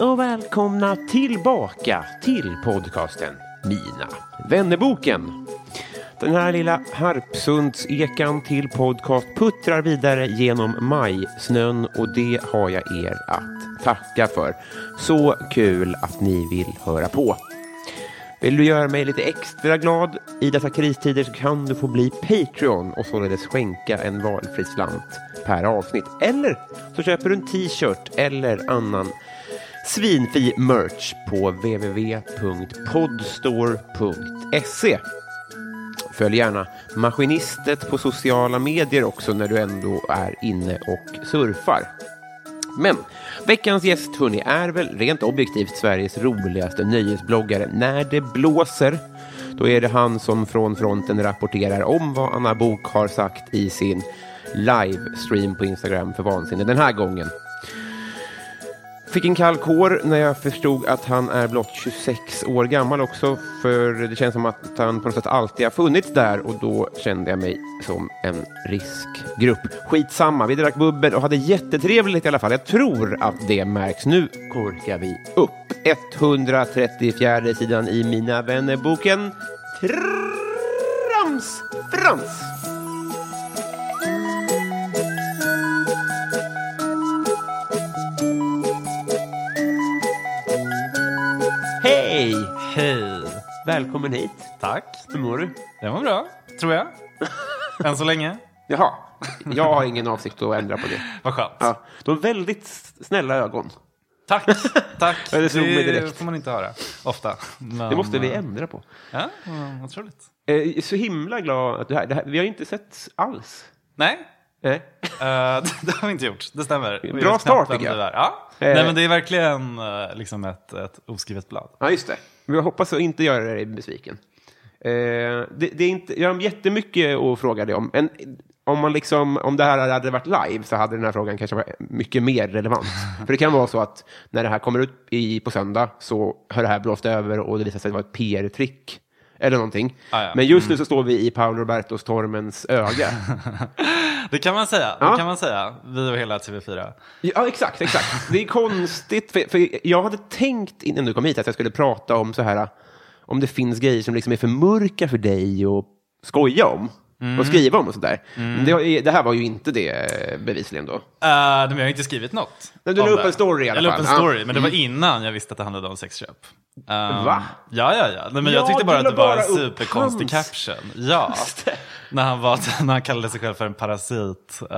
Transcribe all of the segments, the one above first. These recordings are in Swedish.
och välkomna tillbaka till podcasten Mina vännerboken. Den här lilla Harpsundsekan till podcast puttrar vidare genom majsnön och det har jag er att tacka för. Så kul att ni vill höra på. Vill du göra mig lite extra glad i dessa kristider så kan du få bli Patreon och således skänka en valfri slant per avsnitt. Eller så köper du en t-shirt eller annan svinfri merch på www.podstore.se. Följ gärna Maskinistet på sociala medier också när du ändå är inne och surfar. Men veckans gäst hörni, är väl rent objektivt Sveriges roligaste nöjesbloggare när det blåser. Då är det han som från fronten rapporterar om vad Anna Bok har sagt i sin livestream på Instagram för vansinne den här gången. Fick en kall kår när jag förstod att han är blott 26 år gammal också. För det känns som att han på något sätt alltid har funnits där och då kände jag mig som en riskgrupp. Skitsamma, vi drack bubbel och hade jättetrevligt i alla fall. Jag tror att det märks. Nu korkar vi upp. 134 sidan i Mina vännerboken. Trams! Frans! Välkommen hit. Tack. Hur mår du? Det var bra, tror jag. Än så länge. Jaha, jag har ingen avsikt att ändra på det. Vad skönt. Ja, de har väldigt snälla ögon. Tack. Tack. Ja, det det direkt. får man inte höra ofta. Men, Det måste vi eh, ändra på. Ja, mm, otroligt. Eh, så himla glad att du är här. Det här. Vi har inte sett alls. Nej, Nej. eh, det har vi inte gjort. Det stämmer. Bra start, tycker jag. du är. Ja. Eh. Nej, men det är verkligen liksom ett, ett oskrivet blad. Ja, just det. Men Jag hoppas att inte göra dig besviken. Eh, det, det är inte, jag har jättemycket att fråga dig om. En, om, man liksom, om det här hade varit live så hade den här frågan kanske varit mycket mer relevant. För det kan vara så att när det här kommer ut i, på söndag så har det här blåst över och det visar sig vara ett PR-trick. Eller någonting. Ah, ja. Men just nu så står vi i Paolo Robertos Tormens öga. Det kan man säga. Ja. Det kan man säga. Vi och hela TV4. Ja, exakt, exakt. Det är konstigt, för, för jag hade tänkt innan du kom hit att jag skulle prata om så här, om det finns grejer som liksom är för mörka för dig att skoja om. Och skriva om och sådär. Men det, det här var ju inte det bevisligen då. Uh, men jag har inte skrivit något. Men du la upp en story i alla Jag la upp fall. en Ja. story, men det var innan jag visste att det handlade om sexköp. Um, Va? Ja, ja, ja. Nej, men jag Ja, tyckte bara att det var en superkonstig hans. caption. Ja, när han, var, när han kallade sig själv för en parasit. Uh,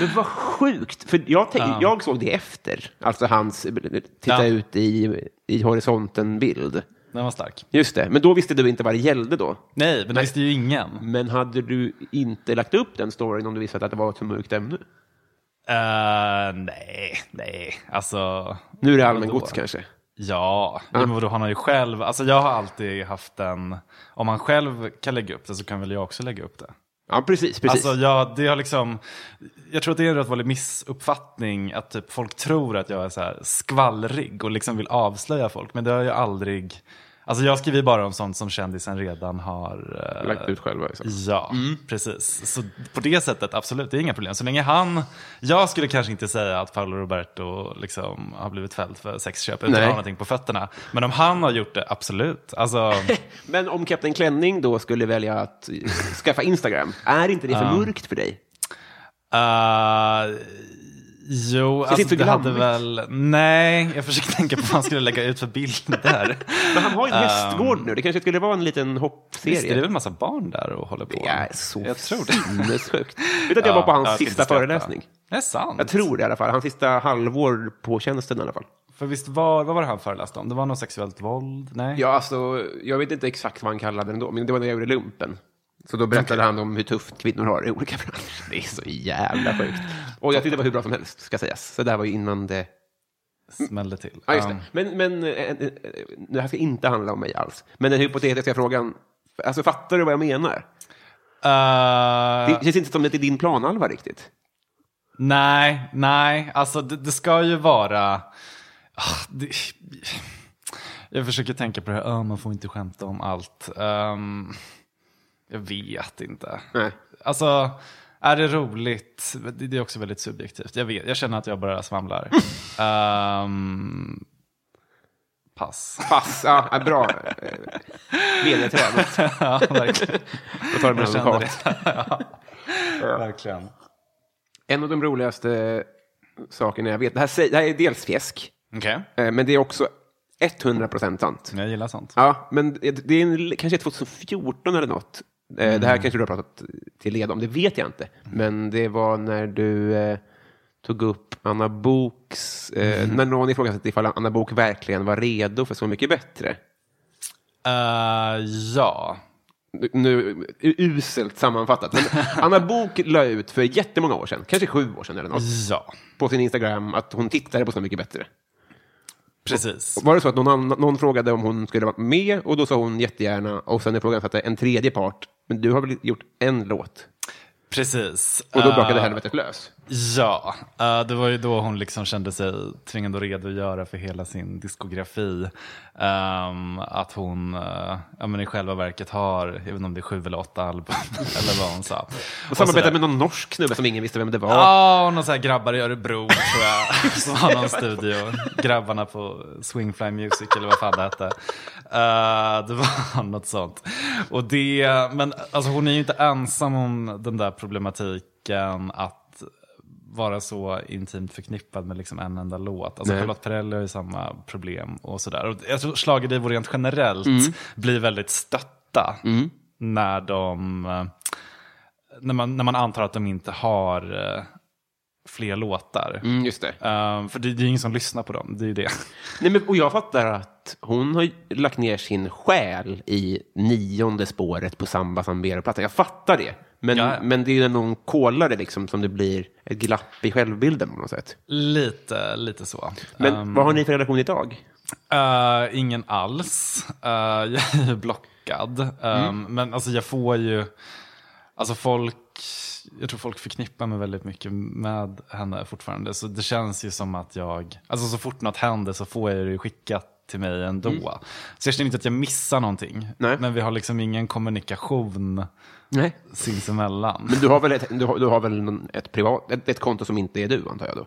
Men vad sjukt, för jag, tänk, jag såg det efter. Alltså hans titta Ja. ut i, i horisonten-bild. Den var stark. Just det, men då visste du inte vad det gällde då. Nej, men det visste ju ingen. Men hade du inte lagt upp den storyn om du visste att det var ett för mörkt ämne? Uh, nej, nej. Alltså, Nu är det allmän Vadå? gods kanske? ja. Men vadå, han har ju själv, alltså jag har alltid haft en, om han själv kan lägga upp det så kan väl jag också lägga upp det. Ja, precis. precis. Alltså, ja, det har liksom, jag tror att det är en rätt vanlig missuppfattning att typ, folk tror att jag är så här skvallrig och liksom vill avslöja folk. Men det har jag aldrig, Alltså jag skriver bara om sånt som kändisen redan har... eh, Lagt ut själva. Liksom. Ja, precis. Så på det sättet, absolut, det är inga problem. Så länge han... Jag skulle kanske inte säga att Paolo Roberto liksom har blivit fälld för sexköp utan att ha någonting på fötterna. Men om han har gjort det, absolut. Alltså, Men om Kapten Klänning då skulle välja att skaffa Instagram, är inte det för mörkt för dig? uh, jo, det alltså inte det hade väl... Nej, jag försöker tänka på vad han skulle lägga ut för bilder. Men han har ju en hästgård nu, det kanske skulle vara en liten Visst är det hoppserie. väl en massa barn där och håller på? Det är så Jag tror det. sinnessjukt. Vet du att jag var på hans jag sista föreläsning? Det är sant. Jag tror det i alla fall. Hans sista halvår på tjänsten i alla fall. För visst var, vad var det han föreläste om? Det var något sexuellt våld? Nej? Ja, alltså, jag vet inte exakt vad han kallade den då, men det var när jag gjorde lumpen. Så då berättade han om hur tufft kvinnor har i olika branscher. Det är så jävla sjukt. Och jag tyckte det var hur bra som helst, ska sägas. Så det här var ju innan det... Smällde till. Ja, just det. Um, Men, men eh, eh, det här ska inte handla om mig alls. Men den hypotetiska frågan, alltså fattar du vad jag menar? uh, Det känns inte som det är din planhalva riktigt. Nej, nej, alltså det, det ska ju vara... Ah, det, jag försöker tänka på det här, oh, man får inte skämta om allt. Ehm, jag vet inte. Nej. Alltså, är det roligt? Det, är också väldigt subjektivt. Jag, vet, jag känner att jag bara svamlar. Ehm, pass. Pass, ja, ja, bra. Ledträd. ja, verkligen. Då tar det med advokat. det. ja. Verkligen. En av de roligaste sakerna jag vet, det här, det här är dels fjäsk, Okej, eh, men det är också 100% sant. jag gillar sånt. Ja, men det det är en, kanske 2014 eller något. Eh, Det här kanske du har pratat till led om, det vet jag inte. Men det var när du eh, tog upp Anna Boks, eh, när någon ifrågasatte ifall Anna Bok verkligen var redo för Så mycket bättre. Eh, ja, Nu, uselt sammanfattat. Men Anna Bok la ut för jättemånga år sedan, kanske sju år sedan eller något, ja, på sin Instagram att hon tittade på Så mycket bättre. Precis. Var det så att någon, någon frågade om hon skulle vara med och då sa hon jättegärna och sen är frågan satte en tredje part. Men du har väl gjort en låt? Precis. Och då brakade Eh, helvetet lös. Ja, eh, det var ju då hon liksom kände sig tvingad att redogöra för hela sin diskografi. Ehm, att hon uh, ja, men i själva verket har, jag vet inte om det är sju eller åtta album, eller vad hon sa. Och samarbetade med någon norsk snubbe som ingen visste vem det var. Ja, och någon sån här grabbar i Örebro tror jag, som har någon studio. Grabbarna på Swingfly Music eller vad fan det hette. Eh, det var något sånt. Och det, men alltså hon är ju inte ensam om den där problematiken att vara så intimt förknippad med liksom en enda låt. Alltså Nej. Charlotte Perrelli har ju samma problem och sådär. Och jag tror schlagerdivar rent generellt Mm. blir väldigt stötta när de eh, när man, när man antar att de inte har eh, fler låtar. Mm, just det. Eh, för det, det är ingen som lyssnar på dem, det är det. Nej, men, och jag fattar att hon har lagt ner sin själ i nionde spåret på Samba Sambero-plattan. Jag fattar det. Men, Ja, men det är ju någon kollar det liksom som det blir ett glapp i självbilden på något sätt. Lite, lite så. Men Ehm, vad har ni för relation idag? eh, ingen alls. Eh, jag är blockad. Ehm, Men alltså jag får ju, alltså folk, jag tror folk förknippar mig väldigt mycket med henne fortfarande. Så det känns ju som att jag, alltså så fort något händer så får jag det skickat till mig ändå. Så jag känner inte att jag missar någonting. Nej. Men vi har liksom ingen kommunikation Nej. sinsemellan. Men du har väl ett, du har, du har väl någon- ett, privat, ett, ett konto som inte är du, antar jag då?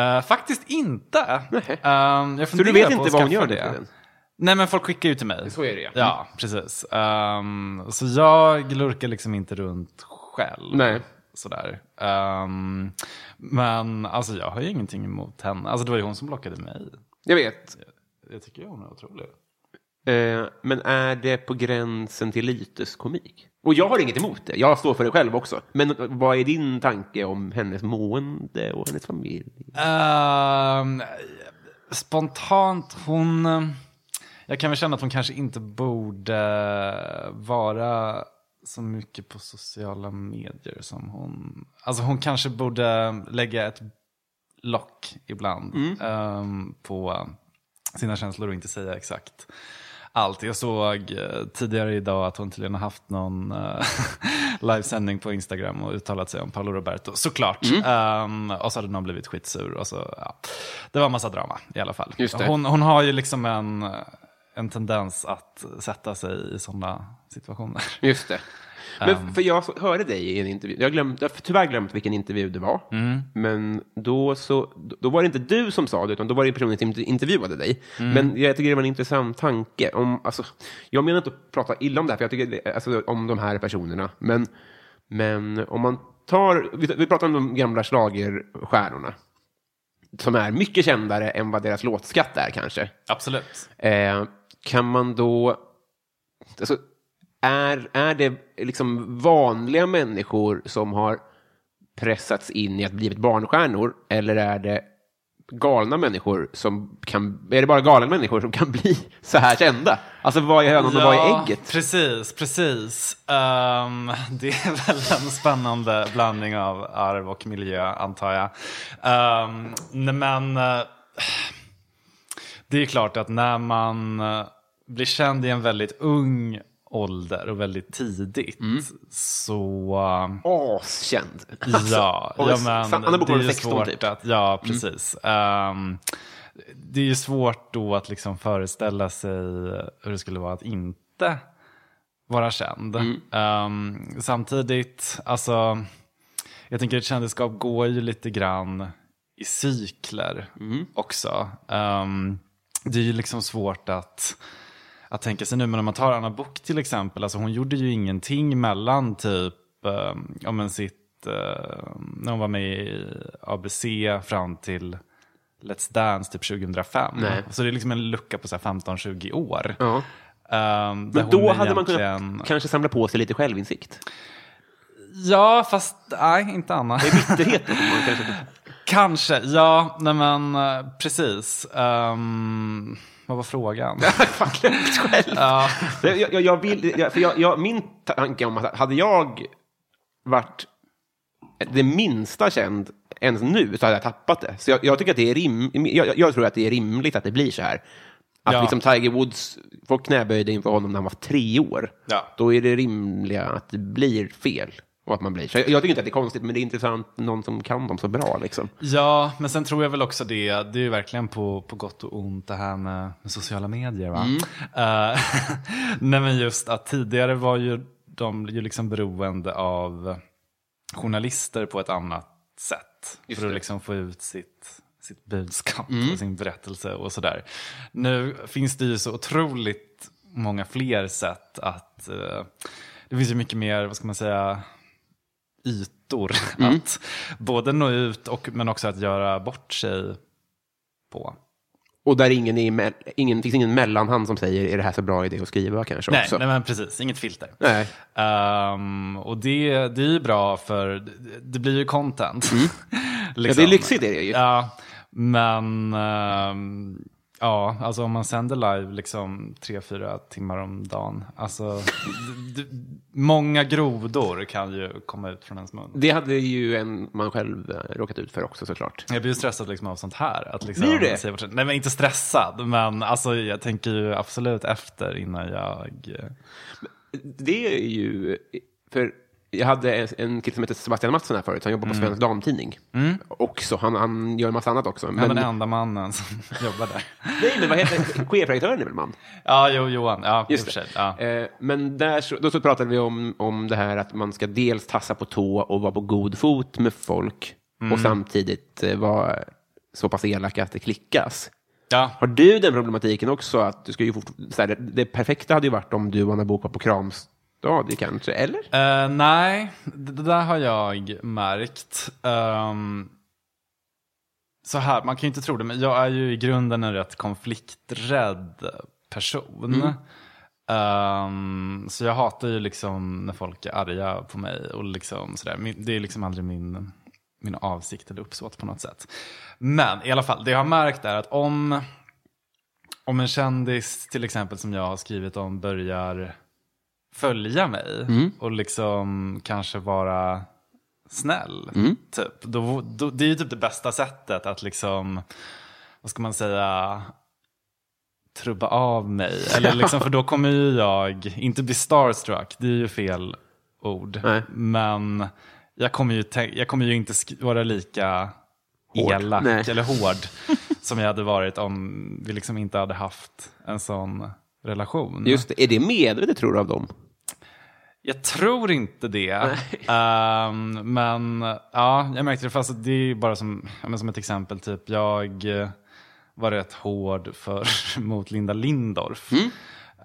Eh, faktiskt inte. Nej. Ehm, jag Så du funderar vet på inte att vad hon skaffa gör det. tiden? Nej men folk skickar ju till mig. Så är det, ja. Ja, precis. Ehm, så jag lurkar liksom inte runt själv. Nej. Sådär. Ehm, men alltså jag har ju ingenting emot henne. Alltså det var ju hon som blockade mig. Jag vet. Jag tycker ju hon är otrolig. Eh, men är det på gränsen till lyteskomik? Och jag har inget emot det. Jag står för det själv också. Men vad är din tanke om hennes mående och hennes familj? Ehm, spontant, hon... Jag kan väl känna att hon kanske inte borde vara så mycket på sociala medier som hon... Alltså hon kanske borde lägga ett lock ibland ehm, på sina känslor och inte säga exakt allt. Jag såg eh, tidigare idag att hon tydligen har haft någon eh, livesändning på Instagram och uttalat sig om Paolo Roberto, såklart. Ehm, och så hade någon blivit skitsur och så, ja. Det var en massa drama i alla fall. Hon, hon har ju liksom en, en tendens att sätta sig i sådana situationer. Just det. Men för jag hörde dig i en intervju, jag, glömt, jag har tyvärr glömt vilken intervju det var, men då, så, då var det inte du som sa det, utan då var det personen som intervjuade dig. Men jag tycker det var en intressant tanke. Om, alltså, jag menar inte att prata illa om det här, för jag tycker alltså, om de här personerna, men, men om man tar, vi, vi pratar om de gamla schlagerstjärnorna, som är mycket kändare än vad deras låtskatt är kanske. Absolut. Eh, kan man då... Alltså, är, är det liksom vanliga människor som har pressats in i att blivit barnstjärnor eller är det galna människor som kan... Är det bara galna människor som kan bli så här kända? Alltså vad är hönan och vad är ägget? Precis, precis. Um, det är väl en spännande blandning av arv och miljö antar jag. Um, nej, men uh, det är klart att när man uh, blir känd i en väldigt ung ålder och väldigt tidigt så... Uh, Askänd. Ja, och ja Sa- men Anna Book det var är ju 16 svårt typ. att, ja precis. Ehm, det är ju svårt då att liksom föreställa sig hur det skulle vara att inte vara känd. Mm. Ehm, samtidigt, alltså, jag tänker att kändisskap går ju lite grann i cykler Mm. också. Ehm, det är ju liksom svårt att att tänka sig nu. Men om man tar Anna Book till exempel, alltså hon gjorde ju ingenting mellan typ, eh, ja men sitt, eh, när hon var med i ABC fram till Let's Dance typ 2005. Nej. Så det är liksom en lucka på så här 15-20 år. Ja. Där Men då hade man egentligen- kunnat kanske samla på sig lite självinsikt. Ja, fast nej, inte Anna. Det är bitterhet. Man kanske... Kanske, ja, nej men precis. Um, vad var frågan? Fan, glömt själv. ja. Jag, jag, jag vill, jag, för jag, jag, min tanke om att hade jag varit det minsta känd ens nu så hade jag tappat det. Så jag, jag tycker att det är rim, jag, jag tror att det är rimligt att det blir så här. Att Ja. liksom Tiger Woods, folk knäböjde inför honom när han var tre år. Ja. Då är det rimliga att det blir fel. Och att man blir. Så jag, jag tycker inte att det är konstigt, men det är intressant någon som kan dem så bra. Liksom. Ja, men sen tror jag väl också det, det är ju verkligen på, på gott och ont det här med, med sociala medier. Va? Eh, nej men just att tidigare var ju de ju liksom beroende av journalister på ett annat sätt. Just för att det. liksom få ut sitt, sitt budskap och sin berättelse och sådär. Nu finns det ju så otroligt många fler sätt att, eh, det finns ju mycket mer, vad ska man säga, ytor att både nå ut och, men också att göra bort sig på. Och där ingen är ingen, finns ingen mellanhand som säger är det här så bra idé att skriva kanske Nej, också. nej, men precis, inget filter. Nej. Ehm, och det, det är ju bra för det, blir ju content. Ja, Liksom. det är lyxigt det är det ju. Ja, men ehm, ja, alltså om man sänder live liksom tre, fyra timmar om dagen. Alltså, många grodor kan ju komma ut från ens mun. Det hade ju en, man själv eh, råkat ut för också såklart. Jag blir ju stressad liksom av sånt här. Att liksom Blir du det? säga bort- Nej men inte stressad, men alltså, jag tänker ju absolut efter innan jag... eh, Det är ju, för jag hade en, kille som heter Sebastian Mattsson här förut, han jobbar på Svensk Damtidning. Också, han, han gör en massa annat också. Men, Men, den enda mannen som jobbar där. nej, men vad heter chefredaktören är väl man? Ja, jo, Johan. Ja, Just det. Ja. Eh, men där så, då så pratade vi om, om det här att man ska dels tassa på tå och vara på god fot med folk och samtidigt eh, vara så pass elak att det klickas. ja. Har du den problematiken också? Att du ska ju fort, här, det, det perfekta hade ju varit om du och Anna Book var på kramstadie kanske, eller? Eh, nej, det, där har jag märkt. Ehm, så här, man kan ju inte tro det, men jag är ju i grunden en rätt konflikträdd person. Ehm, så jag hatar ju liksom när folk är arga på mig och liksom sådär. Det är liksom aldrig min, min avsikt eller uppsåt på något sätt. Men i alla fall, det jag har märkt är att om, om en kändis till exempel som jag har skrivit om börjar följa mig och liksom kanske vara snäll. Typ. Då, då, det är ju typ det bästa sättet att liksom, vad ska man säga, trubba av mig. Eller liksom, för då kommer ju jag, inte bli starstruck, det är ju fel ord. Nej. Men jag kommer ju, jag kommer ju inte vara lika Hård. elak Nej. eller hård som jag hade varit om vi liksom inte hade haft en sån relation. Just det. Är det medvetet tror du av dem? Jag tror inte det. Ehm, men ja, jag märkte det. Fast det är bara som, men som ett exempel. Typ, jag var rätt hård för, mot Linda Lindorff. Mm.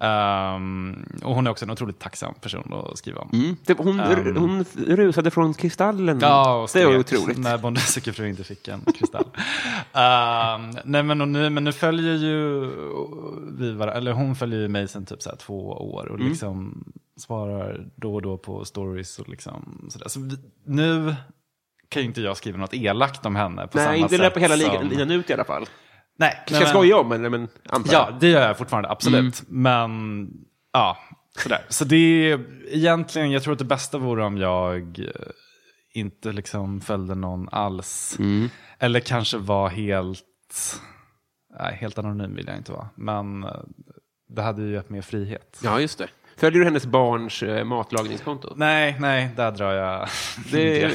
Ehm, och hon är också en otroligt tacksam person att skriva om. Mm. Det, hon, hon rusade från Kristallen. Ja, det var otroligt. När Bonde söker fru inte fick en kristall. Ehm, nej, men, nu, men nu följer ju vi var, eller hon följer ju mig sedan typ så två år och Mm. liksom svarar då och då på stories och liksom sådär. Så vi, nu kan ju inte jag skriva något elakt om henne på samma Nej, inte sätt löper hela ligan, som... linan ut i alla fall. Nej, Ska jag men- skoja om eller men antar. Ja, det gör jag fortfarande, absolut. Mm. Men ja, sådär. Så det är egentligen, jag tror att det bästa vore om jag eh, inte liksom följde någon alls. Mm. Eller kanske var helt, nej, helt anonym vill jag inte vara. Men eh, det hade ju gett mer frihet. Ja, just det. Följer du hennes barns eh, matlagningskonto? Nej, nej, där drar jag Det är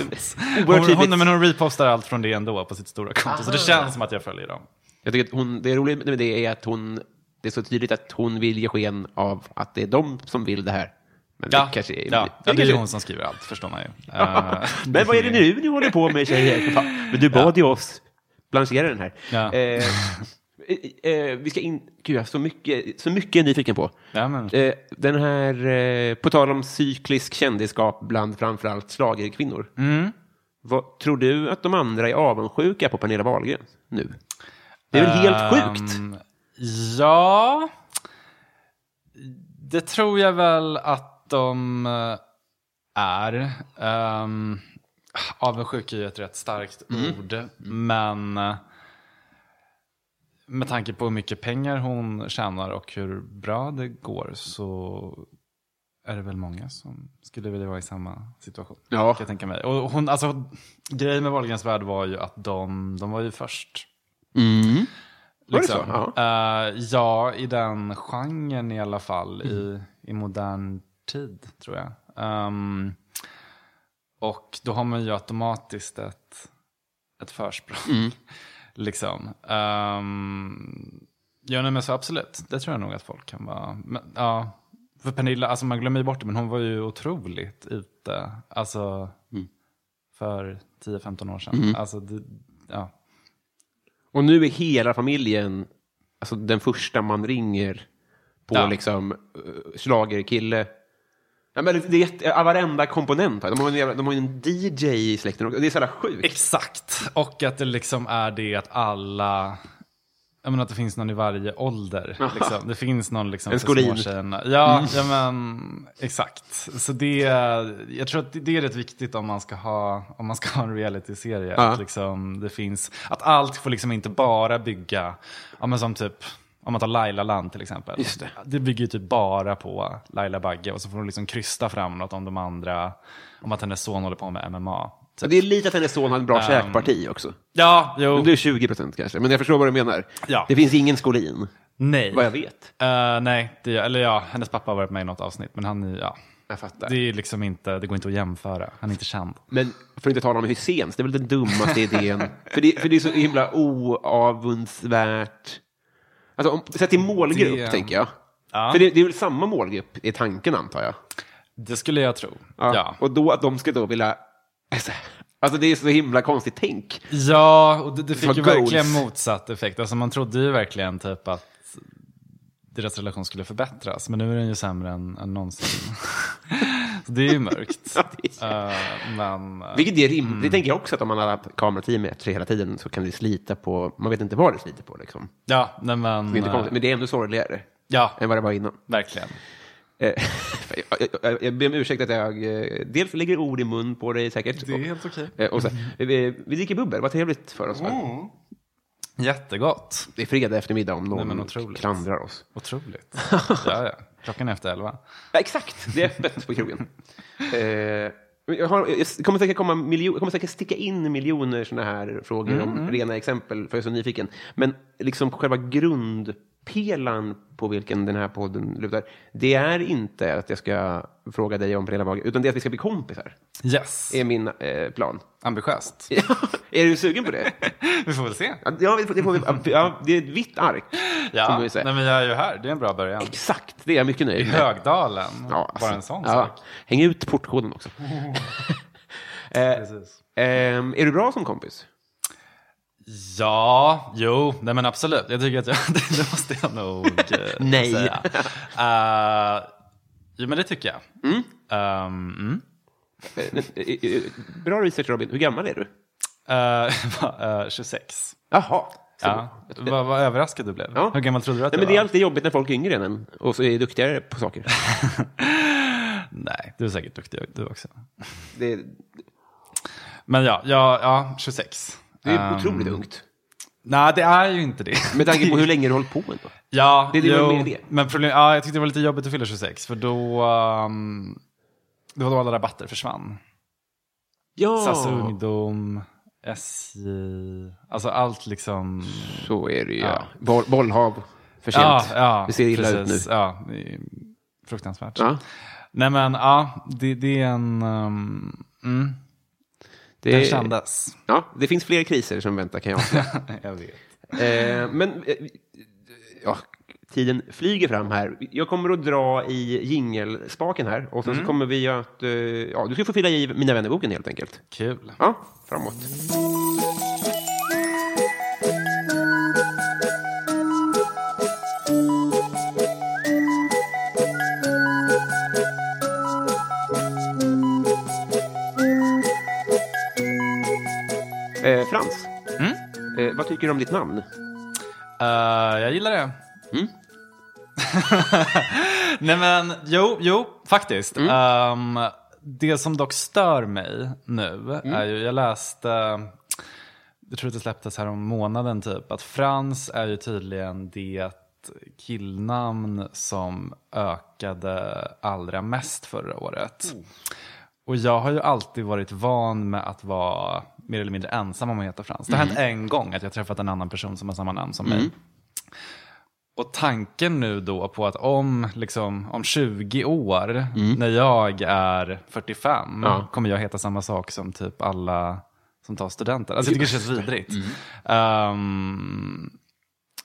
hon, hon, men hon repostar allt från det ändå på sitt stora konto. Så det känns som att jag följer dem. Jag tycker att hon, det roliga med det är att hon, det är så tydligt att hon vill ge sken av att det är de som vill det här. Men Ja, det kanske är... ja, ja, det är ju hon som skriver allt, förstår man ju. Eh, Men vad är det nu ni håller på med tjejer? Men du bad ju oss blanchera den här. Ja. Eh, eh, eh, vi ska in... Gud, jag har så mycket, så mycket är nyfiken på. Eh, den här, på tal om cyklisk kändisskap bland framförallt schlagerkvinnor. Mm. Vad, tror du att de andra är avundsjuka på Pernilla Wahlgren nu? Det är väl helt sjukt? Ehm, Ja, det tror jag väl att de eh, är. Um, avundsjuka är ju ett rätt starkt Mm. ord, men eh, med tanke på hur mycket pengar hon tjänar och hur bra det går så är det väl många som skulle vilja vara i samma situation. Ja. Kan jag tänka mig. Och hon, alltså, grejen med Wahlgrens värld var ju att de, de var ju först. Mm. Var det Liksom. så? Eh, ja, i den genren i alla fall. Mm. I, I modern tid, tror jag. Ehm, och då har man ju automatiskt ett, ett försprång. Mm. liksom. Um, ja, nej, men så absolut. Det tror jag nog att folk kan vara. Men, ja, för Pernilla, alltså man glömmer ju bort det, men hon var ju otroligt ute. Alltså, Mm. för 10-15 år sedan. Alltså, det, ja. Och nu är hela familjen alltså den första man ringer på Ja. liksom uh, schlagerkille. Ja, men det är jätte, varenda komponent. va? De har, en, jävla- de har en DJ i släkten. Det är så jävla sjukt. Exakt. Och att det liksom är det att alla... Jag menar att det finns någon i varje ålder. Liksom. Det finns någon liksom En Skolin. Mm. Ja, ja, men exakt. Så det, jag tror att det är rätt viktigt om man ska ha, om man ska ha en realityserie. Ja. Att, liksom, det finns, att allt får liksom inte bara bygga, ja, men som typ, om man tar Laila Land till exempel. Just det. det bygger ju typ bara på Laila Bagge och så får hon liksom krysta fram något om de andra, om att hennes son håller på med MMA. Och Det är lite att hennes son har ett bra käkparti också. Ja, jo. Men Det är 20 procent kanske, men jag förstår vad du menar. Ja. Det finns ingen Skolin, Nej. vad jag vet. Eh, nej, det, eller ja, hennes pappa har varit med i något avsnitt, men han är, ja. Jag fattar. Det är liksom inte, det går inte att jämföra. Han är inte känd. Men för att inte tala om Hyséns, det är väl den dummaste idén. För det, för det är så himla oavundsvärt. Alltså, om, sett till målgrupp, Det- tänker jag. Ja. För det, det är väl samma målgrupp i tanken, antar jag. Det skulle jag tro. Ja. Ja. Och då att de ska då vilja... Alltså, alltså det är så himla konstigt tänk. Ja, och det, det fick ju goals. verkligen motsatt effekt. Alltså man trodde ju verkligen typ att deras relation skulle förbättras, men nu är den ju sämre än, än någonsin. Det är ju mörkt. Ja, det är- Eh, men eh, Vilket är rimligt. Det tänker jag också att om man har haft kamerateam efter hela tiden så kan det slita på... Man vet inte vad det sliter på. Liksom. ja, nej men, Det eh, men det är ändå sorgligare ja, än vad det var innan. verkligen. Eh, jag, jag, jag ber om ursäkt att jag eh, dels lägger ord i mun på dig säkert. Det är helt okej. Och, eh, och så, vi, vi dricker bubbel, vad trevligt för oss. va? Jättegott. Det är fredag eftermiddag om Nej, någon otroligt. klandrar oss. Otroligt. ja, ja. Klockan är efter elva. Ja, exakt, det är öppet på krogen. Eh, jag, har, jag kommer säkert komma miljon, jag kommer säkert sticka in miljoner sådana här frågor om rena exempel, för jag är så nyfiken. Men liksom själva grundpelaren på vilken den här podden lutar, det är inte att jag ska fråga dig om Wahlgren, utan det är att vi ska bli kompisar, Yes. är min eh, plan. Ambitiöst. Är du sugen på det? Vi får väl se. Ja, det får vi. Ja, det är ett vitt ark. Ja, ju nej, men jag är ju här. Det är en bra början. Exakt, det är jag mycket I nöjd med. Högdalen. Ja, alltså, Bara en sån ja. sak. Häng ut portkoden också. eh, Precis. ehm, är du bra som kompis? Ja, jo, nej men absolut. Jag tycker att jag, det måste jag nog eh, Nej. säga. Uh, jo, men det tycker jag. Mm. Ehm, mm. Eh, Bra research Robin. Hur gammal är du? Eh, eh, 26. Jaha. Ja. Vad, vad överraskad du blev. Ja. Hur gammal trodde du att Nej, du men det är var? alltid jobbigt när folk är yngre än en och så är duktigare på saker. Nej, du är säkert duktig du också. Det, Men ja, ja, ja 26. Det är Ehm, otroligt ungt. Nej, det är ju inte det. Med tanke på hur länge du hållit på ändå. Ja, Det är det jo, det. men problem, ja, jag tyckte det var lite jobbigt att fylla 26 för då, um, det var då alla rabatter försvann. Ja, SAS Ungdom, SJ, alltså allt liksom. så är det ju. Ja. Ja. Boll, bollhav, för sent. Ja, ja, det ser illa precis. ut nu. Ja, det är fruktansvärt. Ja. Nej men ja, det, det är en, um, mm, Det, den kändes. ja, det finns fler kriser som väntar kan jag säga. jag vet. eh, men eh, ja, tiden flyger fram här. Jag kommer att dra i jingelspaken här och sen Mm. så kommer vi att... Eh, ja, du ska få fylla i Mina vännerboken helt enkelt. Kul. Ja, framåt. Eh, Frans, Mm. eh, vad tycker du om ditt namn? Eh, jag gillar det. Mm. Nej men, jo, jo, faktiskt. Mm. Ehm, det som dock stör mig nu Mm. är ju, jag läste, jag tror det släpptes här om månaden typ, att Frans är ju tydligen det killnamn som ökade allra mest förra året. Oh. Och jag har ju alltid varit van med att vara mer eller mindre ensam om att heta Frans. Det har Mm. hänt en gång att jag träffat en annan person som har samma namn som mig. Och tanken nu då på att om, liksom, om 20 år, när jag är 45, Ja. kommer jag heta samma sak som typ alla som tar studenter. Alltså jag tycker det känns vidrigt. Ehm,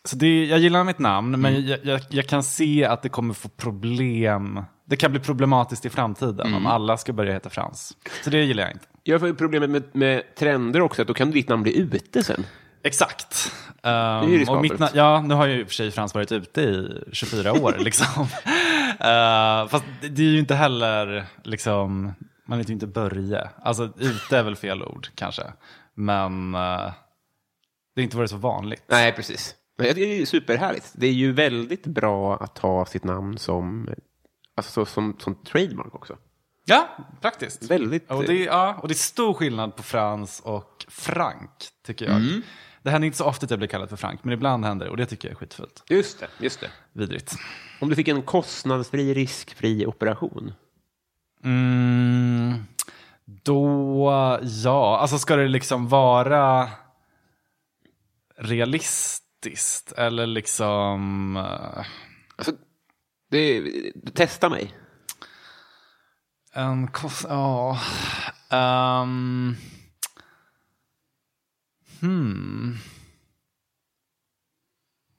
så det, jag gillar mitt namn, men jag, jag, jag kan se att det kommer få problem. Det kan bli problematiskt i framtiden om alla ska börja heta Frans. Så det gillar jag inte. Jag får ju problemet med, med trender också, att då kan ditt namn bli ute sen. Exakt. Um, är ju mitt, riskabelt. ja, nu har ju i och för sig Frans varit ute i 24 år. liksom. uh, fast det, det är ju inte heller, liksom, man heter ju inte Börje. Alltså ute är väl fel ord kanske. Men uh, det har inte varit så vanligt. Nej, precis. Men det är superhärligt. Det är ju väldigt bra att ha sitt namn som, alltså, så, som, som trademark också. Ja, praktiskt. Väldigt... Och det, ja, och det är stor skillnad på Frans och Frank, tycker jag. Det händer inte så ofta att jag blir kallad för Frank, men ibland händer det och det tycker jag är skitfult. Just det, just det. Vidrigt. Om du fick en kostnadsfri, riskfri operation. Mm, då, ja, alltså ska det liksom vara realistiskt eller liksom... eh, Alltså, det, testa mig. En kost... Ja. Ehm, hmm.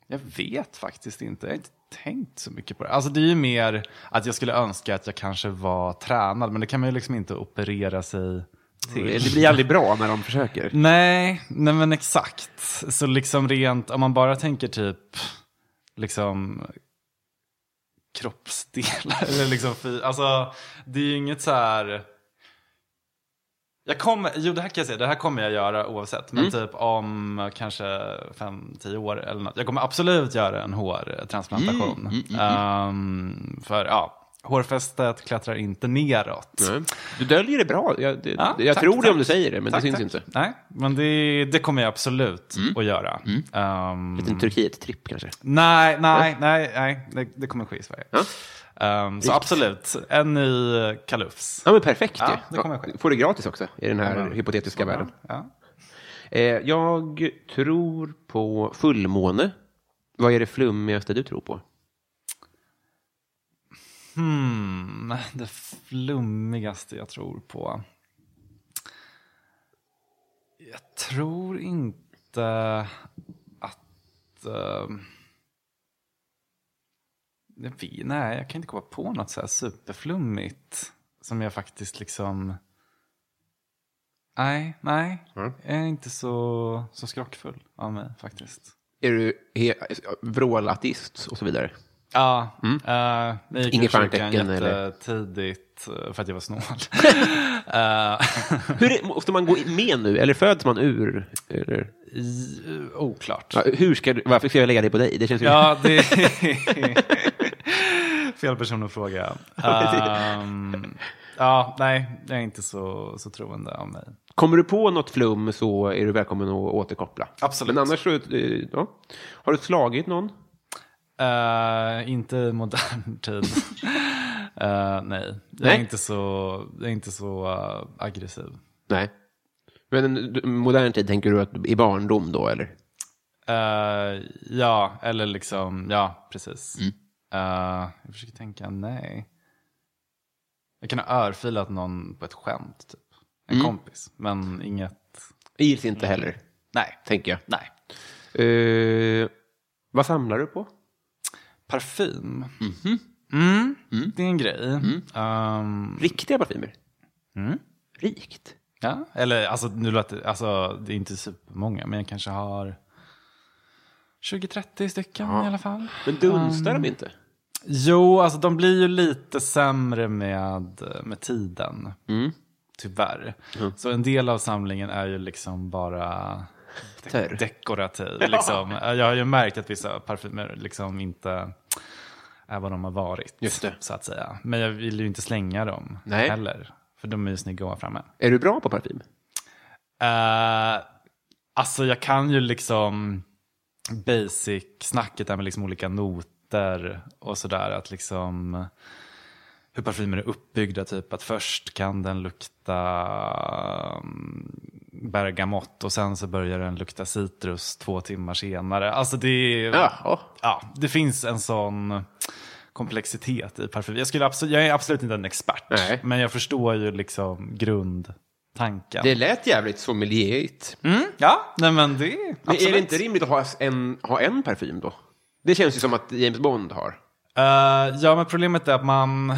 Jag vet faktiskt inte. Jag har inte tänkt så mycket på det. Alltså det är ju mer att jag skulle önska att jag kanske var tränad. Men det kan man ju liksom inte operera sig till. Det blir aldrig bra när de försöker. Nej, nej men exakt. Så liksom rent, om man bara tänker typ, liksom kroppsdelar. Eller liksom, alltså, det är ju inget så här... Jag kommer, jo det här kan jag säga, det här kommer jag göra oavsett. Men typ om kanske 5-10 år eller något. Jag kommer absolut göra en hårtransplantation. Ehm, för ja, hårfästet klättrar inte neråt. Nej. Du döljer det bra. Jag, det, Ja, jag tack, tror det tack. om du säger det, men Tack, det syns inte. Nej, men det, det kommer jag absolut att göra. Ehm, En Turkiet-tripp kanske. nej, nej, nej, nej det, det kommer ske i Sverige. Ja. Ehm, så absolut, en ny kalufs. Ja, men perfekt Ja, det kommer ske. Får det gratis också i den här Ja, hypotetiska världen. Ja. Eh, jag tror på fullmåne. Vad är det flummigaste du tror på? Hmm, det flummigaste jag tror på Jag tror inte att... Uh, jag vet, nej, jag kan inte komma på något så här superflummigt som jag faktiskt liksom... Nej, nej. Mm. Jag är inte så, så skrockfull av mig faktiskt. Är du vrålateist och så vidare? Ja, mm. uh, jag gick Inget stjärntecken, eller? jättetidigt eh, för att jag var snål. Hur är, måste man gå med nu, eller föds man ur? Eller? I, uh, oklart. Ja, hur ska du, varför ska jag lägga det på dig? Det känns. Ja, det är fel person att fråga. Um, ja, nej, jag är inte så, så troende av mig. Kommer du på något flum så är du välkommen att återkoppla. Absolut. Men annars så, eh, ja. Har du slagit någon? Uh, inte i modern tid. Uh, nej, jag Nej. är inte så, jag är inte så uh, aggressiv. Nej. Men modern tid, tänker du att i barndom då, eller? Ja, eller liksom, ja, precis. Mm. Jag försöker tänka, nej. Jag kan ha örfilat någon på ett skämt, typ. En Mm. kompis, men inget, Det gills inte heller, nej, tänker jag. nej. Eh, vad samlar du på? Parfym. Mhm. Mm, Det är en grej. Um, Riktiga parfymer? Mm. Rikt? ja, eller alltså, nu låter, alltså, det är inte supermånga, men jag kanske har 20-30 stycken i alla fall. Men dunstar de inte? Jo, alltså de blir ju lite sämre med, med tiden. Mm. Tyvärr. Så en del av samlingen är ju liksom bara Törr. dekorativ. Liksom. Jag har ju märkt att vissa parfymer liksom inte är vad de har varit. Just det. Så att säga. Men jag vill ju inte slänga dem Nej. heller. För de är ju snygga att ha framme. Är du bra på parfym? Uh, alltså jag kan ju liksom basic-snacket där med liksom olika noter och sådär. Att liksom hur parfymer är uppbyggda. Typ att först kan den lukta um, bergamott och sen så börjar den lukta citrus två timmar senare. Alltså det Ja. ja, det finns en sån komplexitet i parfym. Jag, skulle absolut, jag är absolut inte en expert, Nej. men jag förstår ju liksom grundtanken. Det lät jävligt sommelierigt. Mm, ja, nej men det Men absolut. är det inte rimligt att ha en, ha en parfym då? Det känns ju som att James Bond har. Eh, ja, men problemet är att man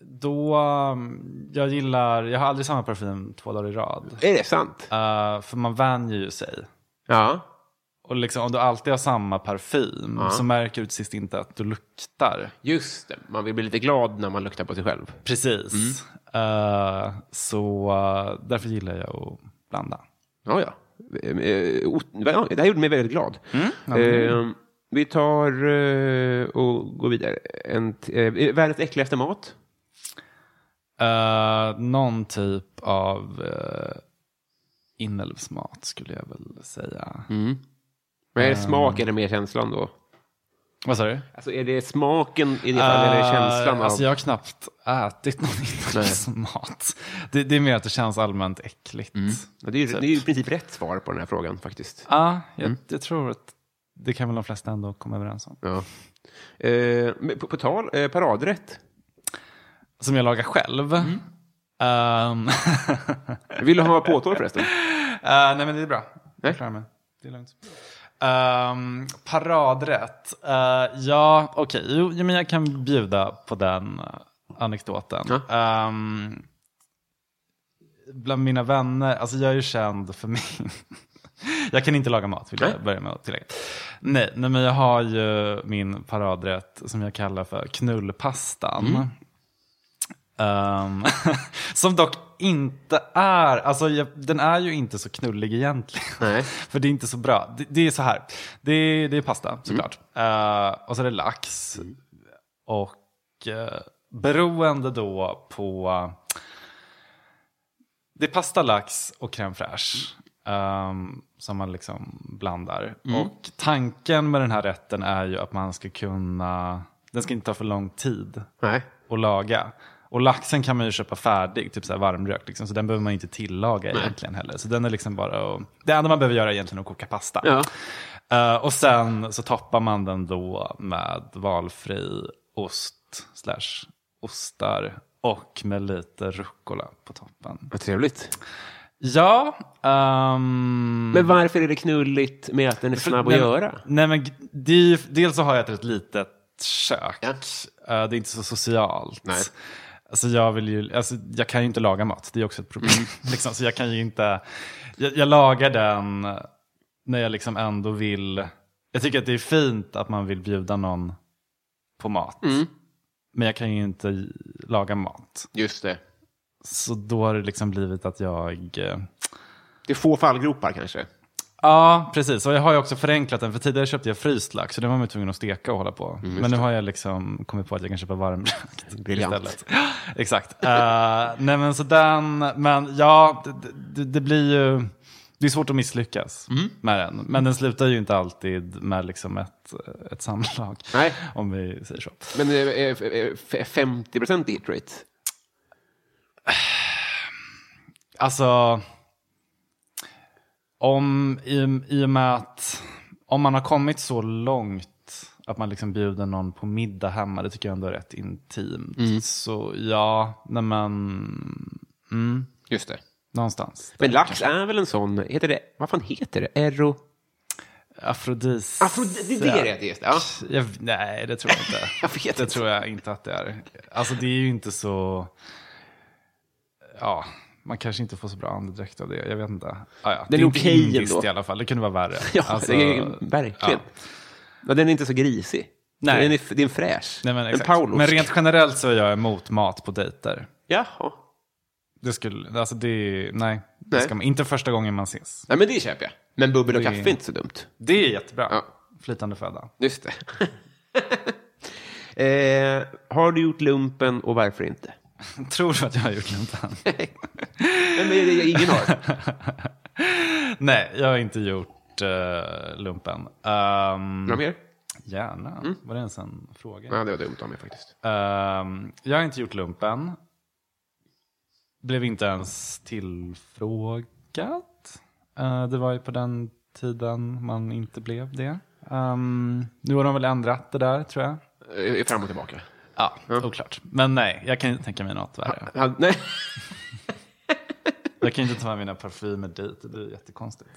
då, um, jag gillar, jag har aldrig samma parfym två dagar i rad. Är det sant? Eh, för man vänjer ju sig. Ja. Och liksom, om du alltid har samma parfym så märker du till sist inte att du luktar. Just det. Man vill bli lite glad när man luktar på sig själv. Precis. Eh, så eh, därför gillar jag att blanda. Ja, ja. Ja, Det här gjorde mig väldigt glad. ja, Eh, vi tar eh, och går vidare. En, eh, världens äckligaste mat? Uh, någon typ av uh, inälvsmat skulle jag väl säga. Men är det smak eller mer känslan då? Vad sa du? Alltså är det smaken i det fallet eller är det känslan Uh, av... Alltså jag har knappt ätit någon inälvsmat. Det, det är mer att det känns allmänt äckligt. Ja, det, är, ju- det är ju i princip rätt svar på den här frågan faktiskt. Ja, jag, jag tror att det kan väl de flesta ändå komma överens om. Ja. Eh, på, på tal, eh, paradrätt. Som jag lagar själv. Ehm, Vill du ha påtår förresten? Eh, nej men det är bra. Jag klarar mig. Det är lugnt. Um, paradrätt. Eh, ja, okej. Jo, ja, men jag kan bjuda på den eh, anekdoten. Ehm, bland mina vänner, alltså jag är ju känd för min... jag kan inte laga mat, vill jag börja med att tillägga. Nej, nej, men jag har ju min paradrätt som jag kallar för knullpastan. Ehm, som dock inte är, alltså jag, den är ju inte så knullig egentligen. Nej. För det är inte så bra. Det, det är så här, det är, det är pasta såklart. Eh, och så är det lax. Och uh, beroende då på, det är pasta, lax och crème fraîche. ehm, som man liksom blandar. Och tanken med den här rätten är ju att man ska kunna, den ska inte ta för lång tid Nej. att laga. Och laxen kan man ju köpa färdig, typ så här varmrökt. Liksom, så den behöver man inte tillaga egentligen heller. Så den är liksom bara att, Det enda man behöver göra är egentligen att koka pasta. Ja. Eh, och sen så toppar man den då med valfri ost slash ostar och med lite rucola på toppen. Vad trevligt. Ja, Ehm, Men varför är det knulligt med att den är snabb att nej, göra? Nej, men det dels så har jag ett rätt litet kök. Ja. Eh, det är inte så socialt. Nej. Alltså jag, vill ju, alltså jag kan ju inte laga mat, det är också ett problem. liksom, så jag kan ju inte, jag, jag lagar den när jag liksom ändå vill, jag tycker att det är fint att man vill bjuda någon på mat. Mm. Men jag kan ju inte laga mat. Just det. Så då har det liksom blivit att jag... eh, Det är få fallgropar kanske. Ja, precis. Och jag har ju också förenklat den. För tidigare köpte jag fryst lax, så den var man tvungen att steka och hålla på. Men nu har jag liksom kommit på att jag kan köpa Briljant. istället. Exakt. Uh, nej men så den, men ja, det, det, det blir ju... Det är svårt att misslyckas med den. Men den slutar ju inte alltid med liksom ett, ett samlag. Nej. Om vi säger så. Men eh, eh, eh, 50 procent hit rate? Alltså, om, i, i och med att om man har kommit så långt att man liksom bjuder någon på middag hemma, det tycker jag ändå är rätt intimt. Så ja, nej men, mm, Just det. någonstans. Men lax är väl en sån, heter det, vad fan heter det? Ero... Afrodis. Afro- det är det det ja. Jag, nej, det tror jag inte. Jag vet det inte. tror jag inte att det är. Alltså det är ju inte så... Ja, man kanske inte får så bra andedräkt av det. Jag vet inte. Ah, ja. Det är är okej indiskt ändå. i alla fall. Det kunde vara värre. Ja, Alltså, det verkligen. ja. Men den är inte så grisig. Nej. Den är, det är en fräsch. Nej, men, en paulosk. men rent generellt så är jag emot mat på dejter. Jaha. Det skulle, alltså det, nej, det Nej. ska man, inte första gången man ses. Nej, men det köper jag. Men bubbel och Det- kaffe är inte så dumt. Det är jättebra. Ja. Flytande föda. Just det. eh, har du gjort lumpen och varför inte? Tror du att jag har gjort lumpen? Nej, men ingen har. nej, jag har inte gjort uh, lumpen. Um, Några mer? Gärna. Var det ens en fråga? Ja, det var dumt av mig faktiskt. Ehm, jag har inte gjort lumpen. Blev inte ens tillfrågad. Eh, det var ju på den tiden man inte blev det. Ehm, nu har de väl ändrat det där tror jag. Eh, Fram och tillbaka. Ja, oklart. Men nej, jag kan inte tänka mig något värre. Ja, nej. Jag kan inte ta med mina parfymer dit, det blir jättekonstigt.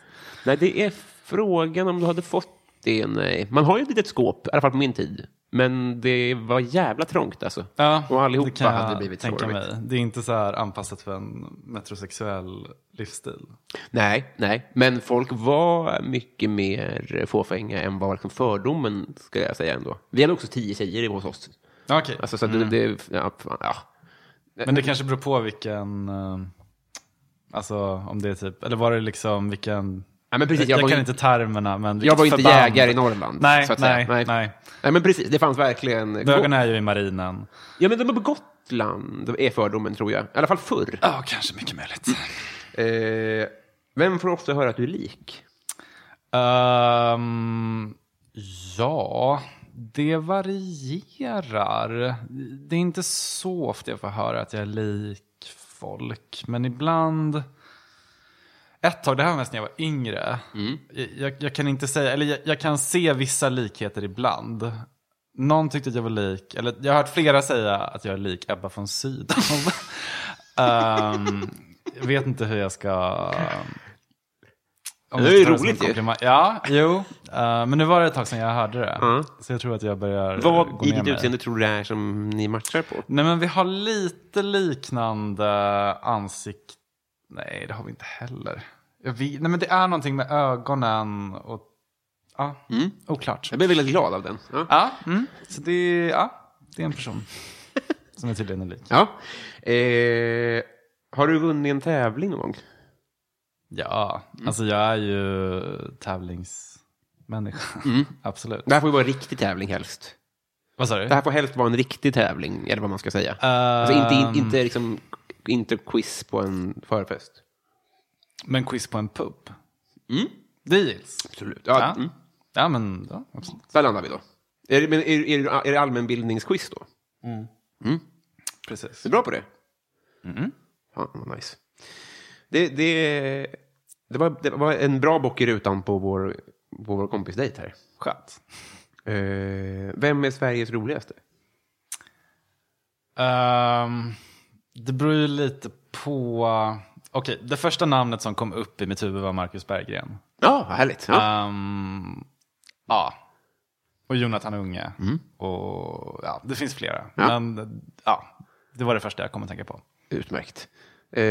nej, det är frågan om du hade fått det. Nej. Man har ju ett litet skåp, i alla fall på min tid. Men det var jävla trångt alltså. Ja, Och allihopa det kan jag hade blivit tänka mig. Det är inte så här anpassat för en metrosexuell livsstil. Nej, nej. Men folk var mycket mer fåfänga än vad liksom fördomen, skulle jag säga ändå. Vi hade också tio tjejer hos oss. Okej, Alltså, så att det, det, ja, fan, ja. Men det kanske beror på vilken, eh, alltså om det är typ, eller var det liksom vilken, Ja, men precis, jag, jag, var, kan inte, termerna men jag var inte förband. jägare i Norrland. Nej, så att nej, säga. nej. Nej, men precis. Det fanns verkligen... Bögarna är ju i marinen. Ja, men de är på Gotland, är fördomen tror jag. I alla fall förr. Ja, kanske mycket möjligt. Eh, vem får ofta höra att du är lik? Ehm, ja, det varierar. Det är inte så ofta jag får höra att jag är lik folk, men ibland... Ett tag, det här var mest när jag var yngre. Jag, jag kan inte säga, eller jag, jag kan se vissa likheter ibland. Någon tyckte att jag var lik, eller jag har hört flera säga att jag är lik Ebba von Sydow. Jag vet inte hur jag ska... Det är som roligt ju. Ja, jo. Eh, men nu var det ett tag sedan jag hörde det. Ja. Så jag tror att jag börjar gå Vad i ner ditt utseende tror du det är som ni matchar på? Nej men vi har lite liknande ansikt. Nej det har vi inte heller. Jag vet... Nej men det är någonting med ögonen och... Ja, oklart. Jag blev väldigt glad av den. Ja. Ja, mm. så det är, ja, det är en person som är tydligen är lik. Ja. Eh, har du vunnit en tävling någon gång? Ja, alltså jag är ju tävlingsmänniska. Absolut. Det här får ju vara en riktig tävling helst. Vad sa du? Det här får helst vara en riktig tävling, eller vad man ska säga. Alltså inte, Ehm, in, inte, liksom, inte quiz på en förfest. Men quiz på en pub? Det gills. Absolut. Ja, Ja, Mm. ja men ja, absolut. Där landar vi då. Är det, men är, är, är det allmänbildningsquiz då? Precis. Är du bra på det? Ja, vad nice. Det, det, det, var, det var en bra bock i rutan på vår, på vår kompisdejt här. Skönt. Eh, vem är Sveriges roligaste? Ehm, det beror ju lite på... Okej, det första namnet som kom upp i mitt huvud var Marcus Berggren. Ja, vad härligt. Ja. Ehm, ja. Och Jonathan Unge. Och ja, det finns flera. Mm. Ja. Men ja, det var det första jag kom att tänka på. Utmärkt. Eh,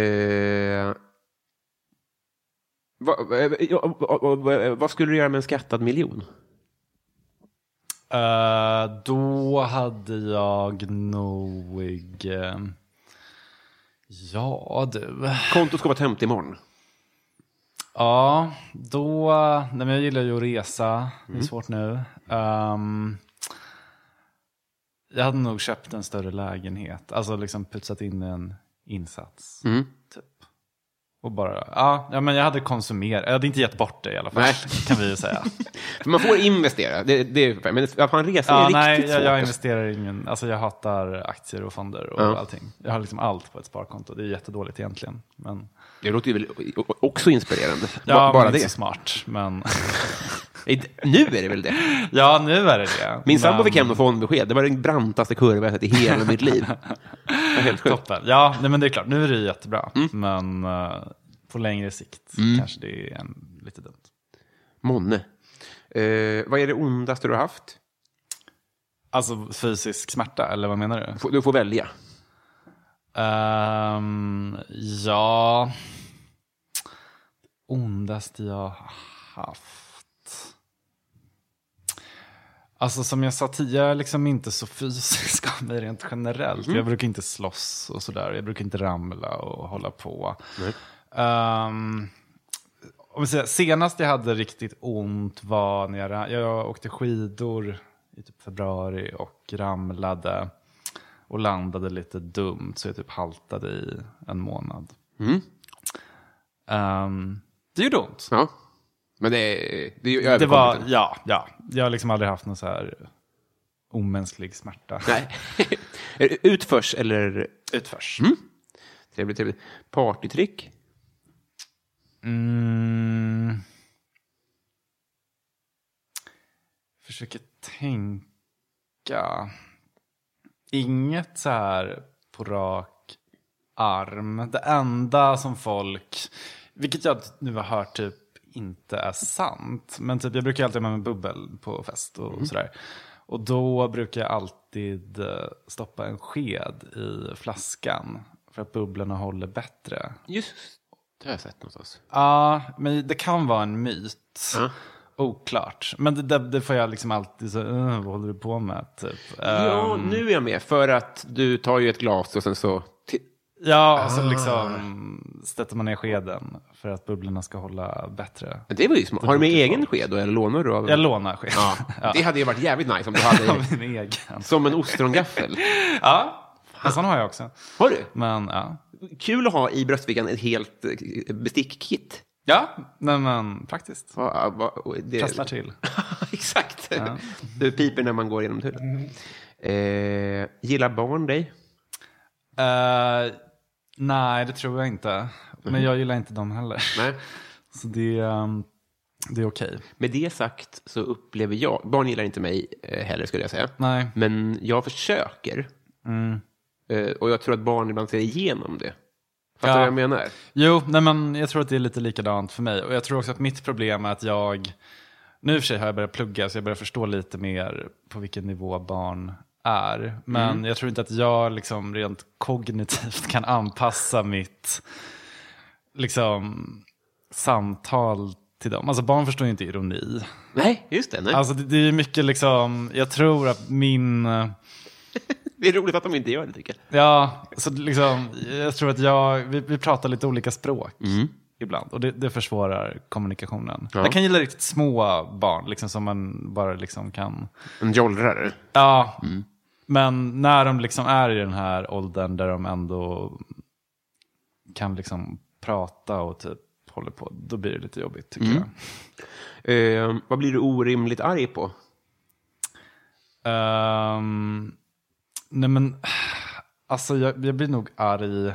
eh, ja, vad- vad- skulle du göra med en skattad miljon? Eh, då hade jag nog... eh, ja, du. Kontot ska vara tömt imorgon. Ja, då... Nej, men jag gillar ju att resa. Det är svårt nu. Ehm, jag hade nog köpt en större lägenhet. Alltså liksom putsat in en insats. Mm. Typ. Och bara, ja, ja, men jag hade konsumerat. Jag hade inte gett bort det i alla fall. Nej. Kan vi ju säga. Man får investera, det, det är, men att han reser Ja, är nej, riktigt jag, svårt. jag investerar ingen, alltså jag hatar aktier och fonder och Ja. allting. Jag har liksom allt på ett sparkonto. Det är jättedåligt egentligen. Men, Det låter ju också inspirerande. ja, Ba- Bara men det. inte så smart. Men, Nu är det väl det. ja, nu är det det. Min sambo Men- fick hem något fondbesked. Det var den brantaste kurva jag sett i hela mitt liv. Helt sjukt. Toppen. Ja, nej, men det är klart. Nu är det jättebra. Mm. Men eh, på längre sikt kanske det är en, lite dumt. Månne. Eh, vad är det ondaste du har haft? Alltså fysisk smärta, eller vad menar du? Du får välja. Ehm, ja... Ondaste jag har haft. Alltså som jag sa tidigare, jag är liksom inte så fysisk av mig rent generellt. Jag brukar inte slåss och sådär. Jag brukar inte ramla och hålla på. Ehm, om säger, senast jag hade riktigt ont var när jag, jag åkte skidor i typ februari och ramlade och landade lite dumt så jag typ haltade i en månad. Mm. Ehm, det gjorde ont. Ja. Men det är, det är ju Det var, ja, ja. Jag har liksom aldrig haft någon så här omänsklig smärta. Nej. Utförs eller... Utförs. Trevligt, trevligt. Partytrick? Mm. Försöker tänka. Inget så här på rak arm. Det enda som folk, vilket jag nu har hört typ inte är sant. Men typ jag brukar alltid ha med mig bubbel på fest och sådär. Och då brukar jag alltid eh, stoppa en sked i flaskan. För att bubblorna håller bättre. Just det har jag sett någonstans. Ja, men det kan vara en myt. Ja. Oklart. Men det, det, det får jag liksom alltid så, "Uh, vad håller du på med? Typ. Ja, Ehm, nu är jag med. För att du tar ju ett glas och sen så... ja, och så liksom sätter man ner skeden för att bubblorna ska hålla bättre. Men Det var ju smart. Har du med egen sked då, eller lånar du av? Jag lånar sked. Ja. Det hade ju varit jävligt nice om du Av hade min egen. som en ostrongaffel. Ja, en sån har jag också. Har du? Men ja. Kul att ha i bröstfickan ett helt eh, bestickkit. Ja, nej men praktiskt. Va, va, det... Trasslar till. Exakt. Det piper när man går genom tullen. Eh, gillar barn dig? Eh, nej, det tror jag inte. Men jag gillar inte dem heller. Nej. Så det, ehm, det är okej. Med det sagt så upplever jag, barn gillar inte mig eh, heller skulle jag säga. Nej. Men jag försöker. Mm. Eh, och jag tror att barn ibland ser igenom det. Fattar Ja. du vad jag menar? Jo, nej men jag tror att det är lite likadant för mig. Och jag tror också att mitt problem är att jag, nu i och för sig har jag börjat plugga så jag börjar förstå lite mer på vilken nivå barn är. Men jag tror inte att jag liksom rent kognitivt kan anpassa mitt liksom, samtal till dem. Alltså barn förstår ju inte ironi. Nej, just det. Nej. Alltså det, det är mycket liksom, jag tror att min... Det är roligt att de inte gör det tycker jag. Ja, så liksom, jag tror att jag, vi, vi pratar lite olika språk ibland. Och det, det försvårar kommunikationen. Ja. Jag kan gilla riktigt små barn, liksom, som man bara liksom kan... En jollrare. Ja, men när de liksom är i den här åldern där de ändå kan liksom prata och typ håller på, då blir det lite jobbigt tycker jag. Eh, vad blir du orimligt arg på? Ehm, nej men, alltså jag, jag blir nog arg.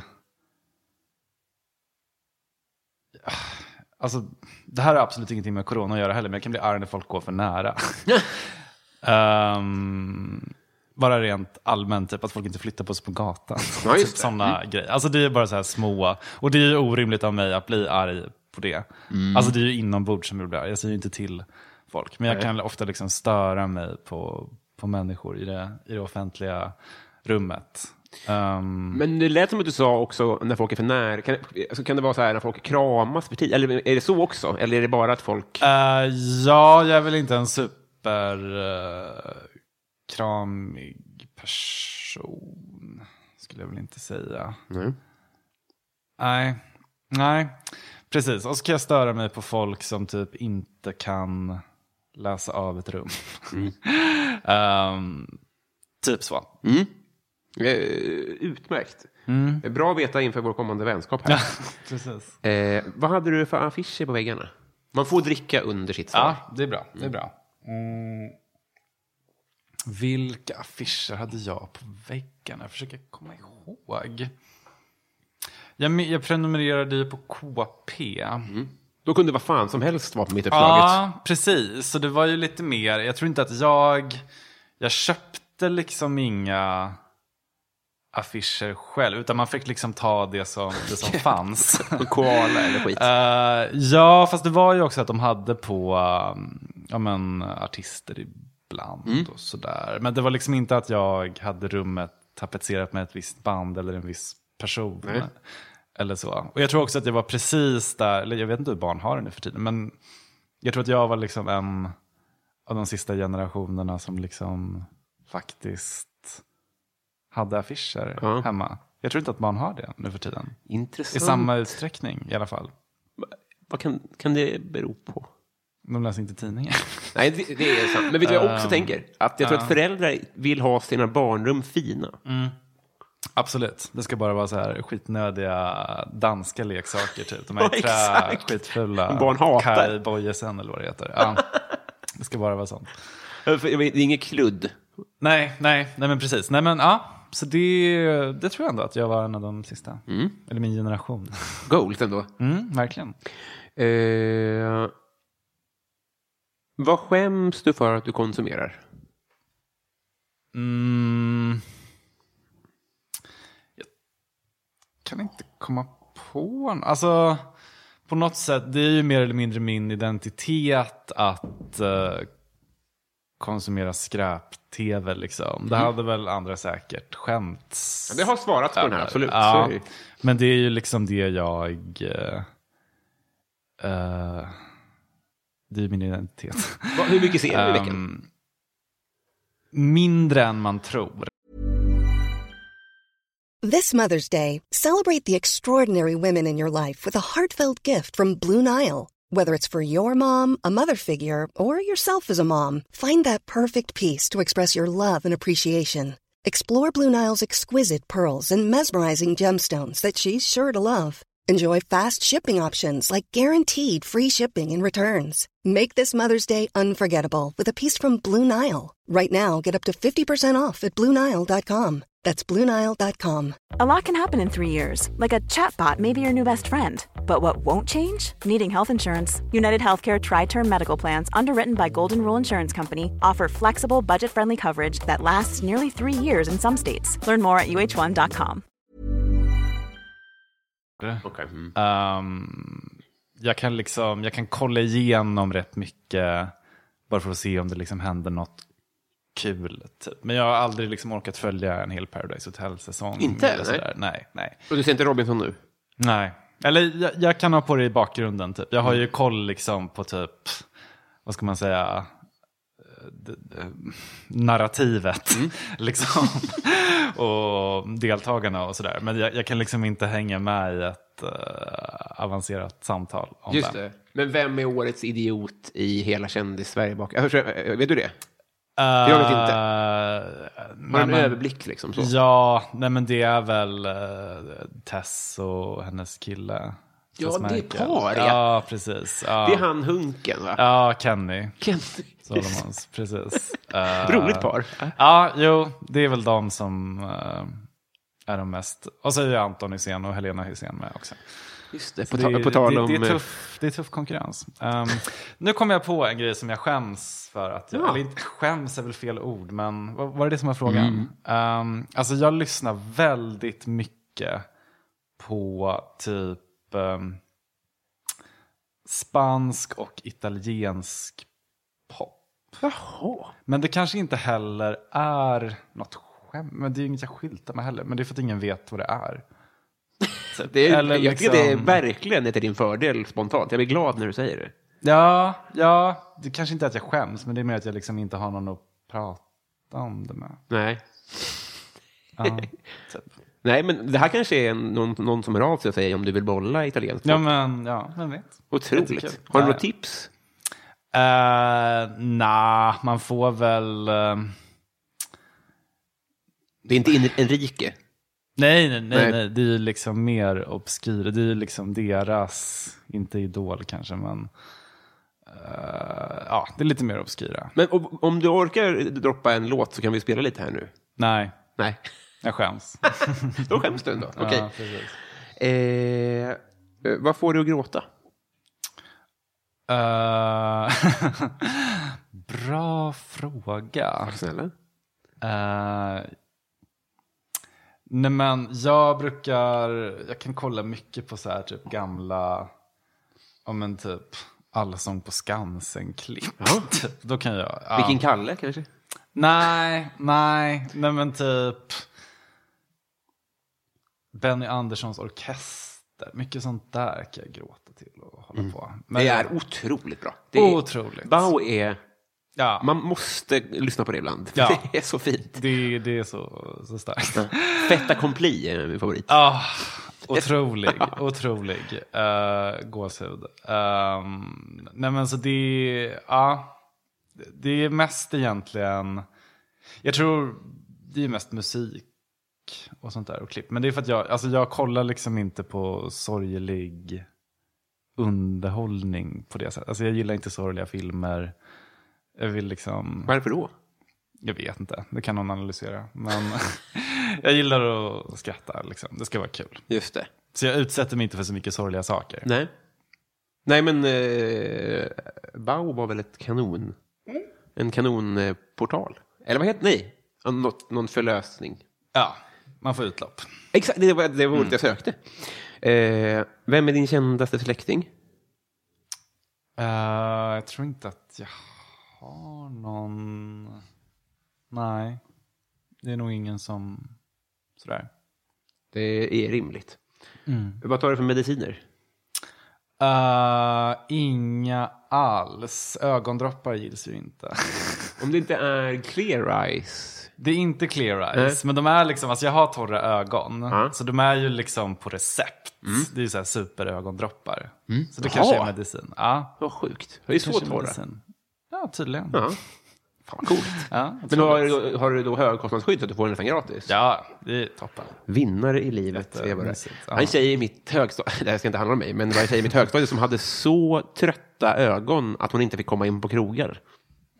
Alltså, det här har absolut ingenting med corona att göra heller, men jag kan bli arg när folk går för nära. Ehm, bara rent allmänt, typ att folk inte flyttar på sig på gatan. Ja, typ det. sådana grejer. Alltså det är bara så här små, och det är ju orimligt av mig att bli arg på det. Mm. Alltså det är ju inombords som jag blir arg, jag säger ju inte till folk. Men jag Nej. kan ofta liksom störa mig på, på människor i det, i det offentliga rummet. Ehm, Men det lät som att du sa också när folk är för nära. Kan, alltså, kan det vara så här när folk kramas för tid? Eller är det så också? Eller är det bara att folk... Eh, ja, jag är väl inte en super uh, kramig person. Skulle jag väl inte säga. Nej. Nej, nej, precis. Och så kan jag störa mig på folk som typ inte kan läsa av ett rum. Ehm, typ så. Eh, utmärkt. Eh, Bra att veta inför vår kommande vänskap här. Precis. Eh, vad hade du för affischer på väggarna? Man får dricka under sitt svar. Ja, det är bra. Det är bra. Mm. Vilka affischer hade jag på väggarna? Jag försöker komma ihåg. Jag, jag prenumererade ju på KP. Då kunde vad fan som helst vara på mitt uppslaget. Ja, precis. Så det var ju lite mer. Jag tror inte att jag... Jag köpte liksom inga affischer själv. Utan man fick liksom ta det som, det som fanns. Koala eller skit. Eh, ja, fast det var ju också att de hade på um, ja, men, artister ibland och sådär. Men det var liksom inte att jag hade rummet tapetserat med ett visst band eller en viss person. Nej. Eller så. Och jag tror också att jag var precis där, eller jag vet inte hur barn har det nu för tiden, men jag tror att jag var liksom en av de sista generationerna som liksom faktiskt hade affischer Ja. hemma. Jag tror inte att barn har det nu för tiden. I Intressant. samma utsträckning i alla fall. Vad kan, kan det bero på? De läser inte tidningar. Nej, det, det är sant. Men vet du vad jag också Um, tänker? Att jag tror att föräldrar vill ha sina barnrum fina. Absolut. Det ska bara vara så här skitnödiga danska leksaker. Typ. De här Ja, trä, exakt. skitfula. Barn hatar. Kai Bojesen eller vad det heter. Ja. Det ska bara vara sånt. Det är inget kludd. Nej, nej, nej men precis. Nej men ja, så det, det tror jag ändå att jag var en av de sista. Eller min generation. Goals ändå. Mm, verkligen. Eh, vad skäms du för att du konsumerar? Mm. Jag kan inte komma på. Alltså, på något sätt, det är ju mer eller mindre min identitet att eh, konsumera skräp-tv. Liksom. Det hade väl andra säkert skämts. Det har svarat på den här, absolut. Ja, men det är ju liksom det jag... eh, det är min identitet. Vad- Hur mycket ser du i veckan? Ehm, mindre än man tror. This Mother's Day, celebrate the extraordinary women in your life with a heartfelt gift from Blue Nile. Whether it's for your mom, a mother figure, or yourself as a mom, find that perfect piece to express your love and appreciation. Explore Blue Nile's exquisite pearls and mesmerizing gemstones that she's sure to love. Enjoy fast shipping options like guaranteed free shipping and returns. Make this Mother's Day unforgettable with a piece from Blue Nile. Right now, get up to 50% off at BlueNile.com. That's BlueNile.com. A lot can happen in three years, like a chatbot may be your new best friend. But what won't change? Needing health insurance. United Healthcare Tri Term Medical Plans, underwritten by Golden Rule Insurance Company, offer flexible, budget friendly coverage that lasts nearly three years in some states. Learn more at uh1.com. Okej. Mm. Ehm, jag, kan liksom, jag kan kolla igenom rätt mycket bara för att se om det liksom händer något kul. Typ. Men jag har aldrig liksom orkat följa en hel Paradise Hotel-säsong. Inte? eller Nej. sådär. Nej, nej. Och du ser inte Robinson nu? nej. Eller jag, jag kan ha på det i bakgrunden. Typ. Jag har ju koll liksom på typ, vad ska man säga, eh, narrativet. liksom. och deltagarna och sådär. Men jag, jag kan liksom inte hänga med i ett eh, avancerat samtal om Just det. det. Men vem är årets idiot i hela kändis-Sverige? bak- förstår- Vet du det? Jag vet inte. inte. Har du en överblick liksom? Så? Ja, nej men det är väl uh, Tess och hennes kille. Ja, det är par, ja. Ja, precis. Ja. Det är han Hunken, va? Ja, Kenny. Ken- Solomons, precis. Eh, Roligt par. Ja, jo, det är väl de som eh, är de mest. Och så är ju Anton Hysén och Helena Hysén med också. Just det, på, ta, på tal det, om... det, är eh, tuff, det är tuff konkurrens. Ehm, nu kom jag på en grej som jag skäms för. att jag, Ja. Eller inte skäms är väl fel ord, men vad var det det som var frågan? Ehm, alltså jag lyssnar väldigt mycket på typ ehm, spansk och italiensk. Jaha. Men det kanske inte heller är något skämt. Men det är ju inget jag skyltar med heller. Men det är för att ingen vet vad det är. Det är, Eller jag tycker det är liksom- verkligen är till din fördel spontant. Jag blir glad när du säger det. Ja, ja, det kanske inte är att jag skäms, men det är mer att jag liksom inte har någon att prata om det med. Nej. Ja, typ. Nej, men det här kanske är någon, någon som hör av sig och säger om du vill bolla italienskt. ja men ja, vem vet. Otroligt. Har du något tips? Uh, nah, man får väl... eh, Det är inte in, Enrique. nej, nej, nej, Nej. det är ju liksom mer obskyr. Det är ju liksom deras, inte idol kanske, men... eh, ja, det är lite mer obskyra. Men om, om du orkar droppa en låt så kan vi spela lite här nu. Nej, Nej, jag skäms. då skäms du ändå. Okej. Ja, precis. Eh, eh, vad får du att gråta? Eh, bra fråga. Snälla. Uh, nej men jag brukar, jag kan kolla mycket på så här typ gamla, ja men typ Allsång på Skansen-klipp. Ja. Typ, Då kan jag, ja. Vilken Kalle kanske? Nej, nej, nej men typ Benny Anderssons orkester. Mycket sånt där kan jag gråta till och hålla på. Men, Det är otroligt bra. Det är, Otroligt. Bao är... Ja, Man måste lyssna på det ibland. Ja. Det är så fint. det, det är så, så starkt. Fetta Compli är min favorit. Ah, otrolig, otrolig uh, gåshud. Um, nej men så det, ja, det är mest egentligen, jag tror det är mest musik och sånt där och klipp. Men det är för att jag, alltså jag kollar liksom inte på sorglig underhållning på det sättet. Alltså jag gillar inte sorgliga filmer. Jag vill liksom... Varför då? Jag vet inte, det kan någon analysera. Men jag gillar att skratta, liksom. det ska vara kul. Just det. Så jag utsätter mig inte för så mycket sorgliga saker. Nej. Nej, men eh, Bao var väl ett kanon... En kanonportal. Eller vad heter Nej, något, någon förlösning. Ja, man får utlopp. Exakt, det var det var ordet jag sökte. Eh, vem är din kändaste släkting? Eh, jag tror inte att jag har någon... Nej, det är nog ingen som... Sådär. Det är rimligt. Vad tar du för mediciner? Eh, inga alls. Ögondroppar gills ju inte. Om det inte är clear eyes. Det är inte clear eyes, men de är liksom, alltså jag har torra ögon. Så de är ju liksom på recept. Det är ju så här superögondroppar. Så det Jaha. kanske är medicin. Ja, Vad sjukt. Det är så kanske är torra. medicin. Ja, tydligen. Ja. Fan vad coolt. Ja, Men har, har du då högkostnadsskydd så att du får den nästan gratis? ja, det är toppen. Vinnare i livet. Jätte- är jag mysigt, ja. Han tjej i mitt högstadie, det här ska inte handla om mig, men det var en tjej i mitt högstadie som hade så trötta ögon att hon inte fick komma in på krogar.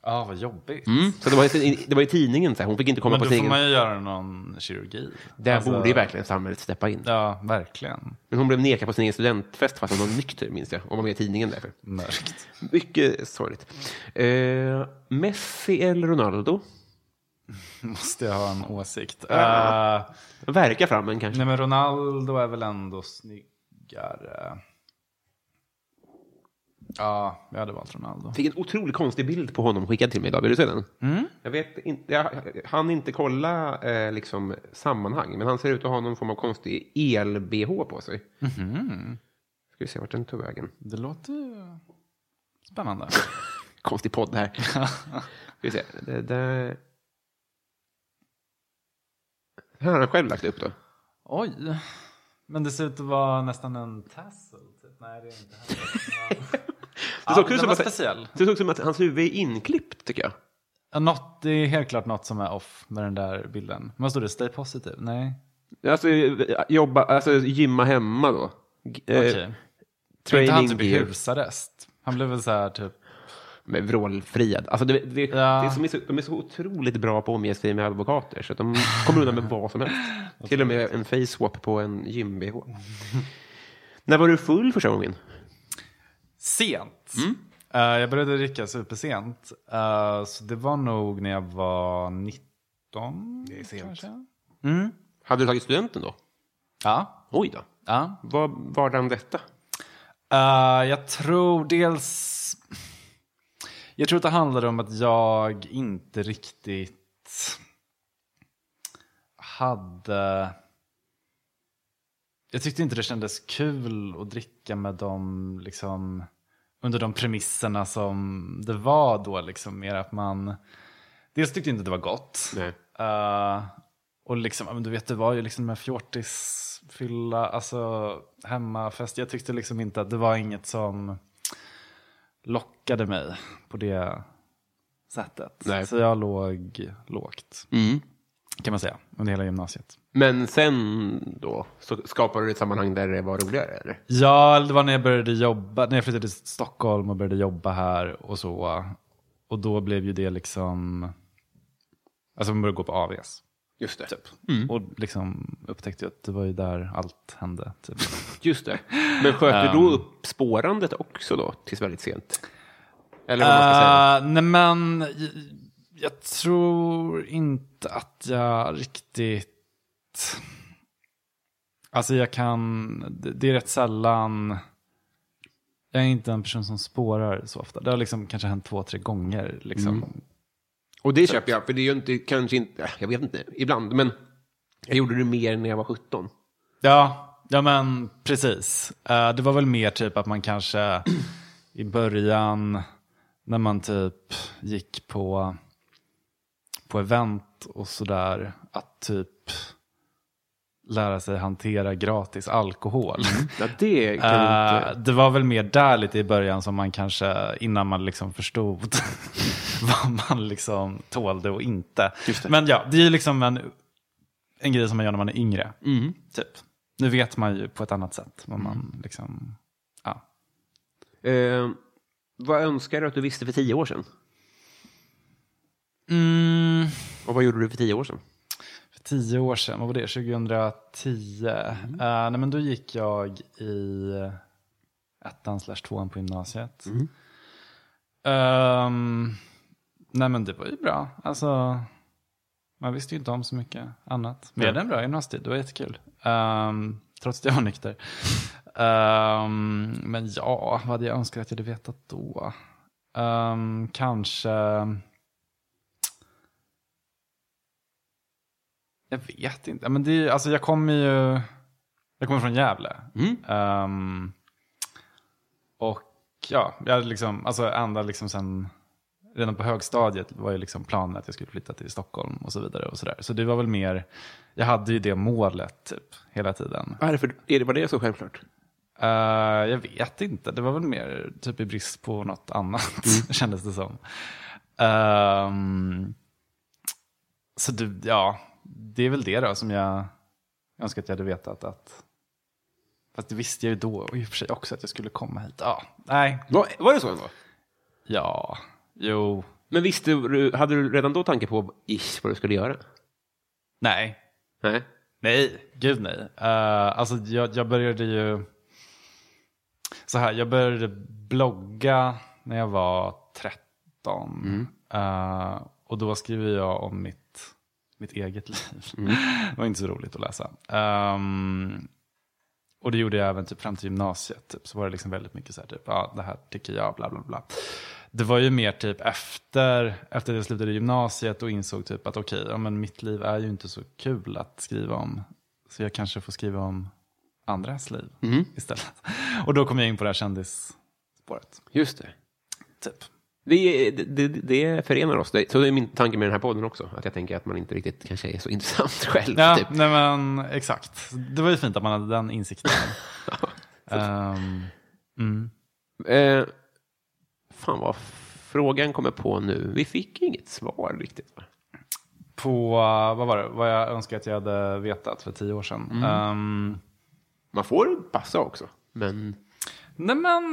Ja, vad jobbigt. Så det var, i- det var i tidningen, så här. hon fick inte komma Men på då får tidningen. man ju göra någon kirurgi. Där Alltså, borde ju verkligen samhället steppa in. Ja, verkligen. Men hon blev nekad på sin egen studentfest fast hon var nykter, minns jag. Och var med i tidningen därför. Mörkt. Mycket sorgligt. Eh, Messi eller Ronaldo? Måste jag ha en åsikt. Eh, Verka fram en kanske. nej, men Ronaldo är väl ändå snyggare. Ja, jag hade valt Ronaldo. Fick en otroligt konstig bild på honom skickad till mig idag. Vill du se den? Jag vet inte, jag hann inte kolla eh, liksom, sammanhang, men han ser ut att ha någon form av konstig el-bh på sig. Ska vi se vart den tog vägen. Det låter spännande. Konstig podd här. Ska vi se. Det där... Här har han själv lagt upp då. Oj. Men det ser ut att vara nästan en tassel. Typ. Nej, det är inte heller. Det såg ut som speciell. Det såg ut som att hans huvud är inklippt, tycker jag. Ja, något, det är helt klart något som är off med den där bilden. Vad står det? Stay positive? Nej. Alltså, jobba, alltså gymma hemma då. Eh, Okej. Okay. Inte han typ i gear. husarrest? Han blev väl så här typ... Med vrålfriad. Alltså det, det, Ja. det som är så, de är så otroligt bra på att omge sig med advokater så att de kommer undan med vad som helst. Till och med en face swap på en gym-bh. När var du full första gången? Sent. Eh, jag började dricka supersent. Uh, så det var nog när jag var 19. Det är sent. Kanske. Hade du tagit studenten då? Ja. Oj då. ja. Vad var den detta? Eh, jag tror dels... Jag tror att det handlade om att jag inte riktigt hade... Jag tyckte inte det kändes kul att dricka med dem liksom, under de premisserna som det var då. Liksom, mer att man... Dels tyckte jag inte det var gott. Eh, och liksom, du vet, det var ju liksom med fjortisfylla, alltså hemmafest. Jag tyckte liksom inte att det var inget som lockade mig på det sättet. Nej. Så jag låg lågt, kan man säga, under hela gymnasiet. Men sen då, så skapade du ett sammanhang där det var roligare? Eller? Ja, det var när jag började jobba, när jag flyttade till Stockholm och började jobba här och så. Och då blev ju det liksom, alltså man började gå på AVS. Just det. Typ. Och liksom upptäckte jag att det var ju där allt hände. Typ. Just det. Men sköt du då upp spårandet också då, tills väldigt sent? Eller vad man ska säga. Uh, nej men, jag, tror inte att jag riktigt... Alltså jag kan, det, är rätt sällan... Jag är inte en person som spårar så ofta. Det har liksom kanske hänt två, tre gånger. Liksom. Och det köper jag, för det är ju inte, kanske inte, äh, jag vet inte, ibland, men jag gjorde det mer när jag var 17. Ja, ja men precis. Eh, det var väl mer typ att man kanske i början när man typ gick på, på event och sådär, att typ lära sig hantera gratis alkohol. Ja, det kan Eh, inte... det var väl mer där lite i början som man kanske, innan man liksom förstod vad man liksom tålde och inte. Men ja, det är ju liksom en, en grej som man gör när man är yngre. Typ. Nu vet man ju på ett annat sätt vad man liksom, ja. Eh, vad önskar du att du visste för tio år sedan? Mm, Och vad gjorde du för tio år sedan? för tio år sedan, vad var det, 2010? Eh, nej men då gick jag i ettan slash tvåan på gymnasiet. Ehm, nej men det var ju bra. Alltså, man visste ju inte om så mycket annat. Men jag hade en bra gymnasietid, det var jättekul. Ehm, trots att jag var nykter. Ehm, men ja, vad hade jag önskat att jag hade vetat då? Ehm, kanske... Jag vet inte. Men det är, alltså jag kommer ju... Jag kommer från Gävle. Ehm, och ja, jag liksom, alltså ända liksom sen, redan på högstadiet var ju liksom planen att jag skulle flytta till Stockholm och så vidare. och Så, där. så det var väl mer, jag hade ju det målet typ hela tiden. Varför är det, var det så självklart? Eh, jag vet inte, det var väl mer typ i brist på något annat, kändes det som. Ehm, så du, ja, det är väl det då som jag önskar att jag hade vetat att Fast det visste jag ju då och i och för sig också att jag skulle komma hit. Ja, nej, Var, var det så ändå? ja, jo, Men visste du, hade du redan då tanke på ish, vad du skulle göra? nej, Nej. nej, gud nej. Uh, alltså jag, jag började ju, så här, jag började blogga när jag var 13. Eh, och då skriver jag om mitt, mitt eget liv. det var inte så roligt att läsa. Ehm, och det gjorde jag även typ fram till gymnasiet. Typ. Så var det liksom väldigt mycket så här, typ, ja det här tycker jag, bla bla bla. Det var ju mer typ efter, efter att jag slutade gymnasiet och insåg typ att okej, ja, men mitt liv är ju inte så kul att skriva om. Så jag kanske får skriva om andras liv istället. Och då kom jag in på det här kändisspåret. Just det. Typ. Det, det, det förenar oss. Det, så det är min tanke med den här podden också. Att jag tänker att man inte riktigt kanske är så intressant själv. Ja, Typ. nej men exakt. Det var ju fint att man hade den insikten. Ehm, mm. Eh, fan vad frågan kommer på nu. Vi fick inget svar riktigt. va? På, vad var det, vad jag önskar att jag hade vetat för tio år sedan. Ehm, Man får passa också. Men nej men,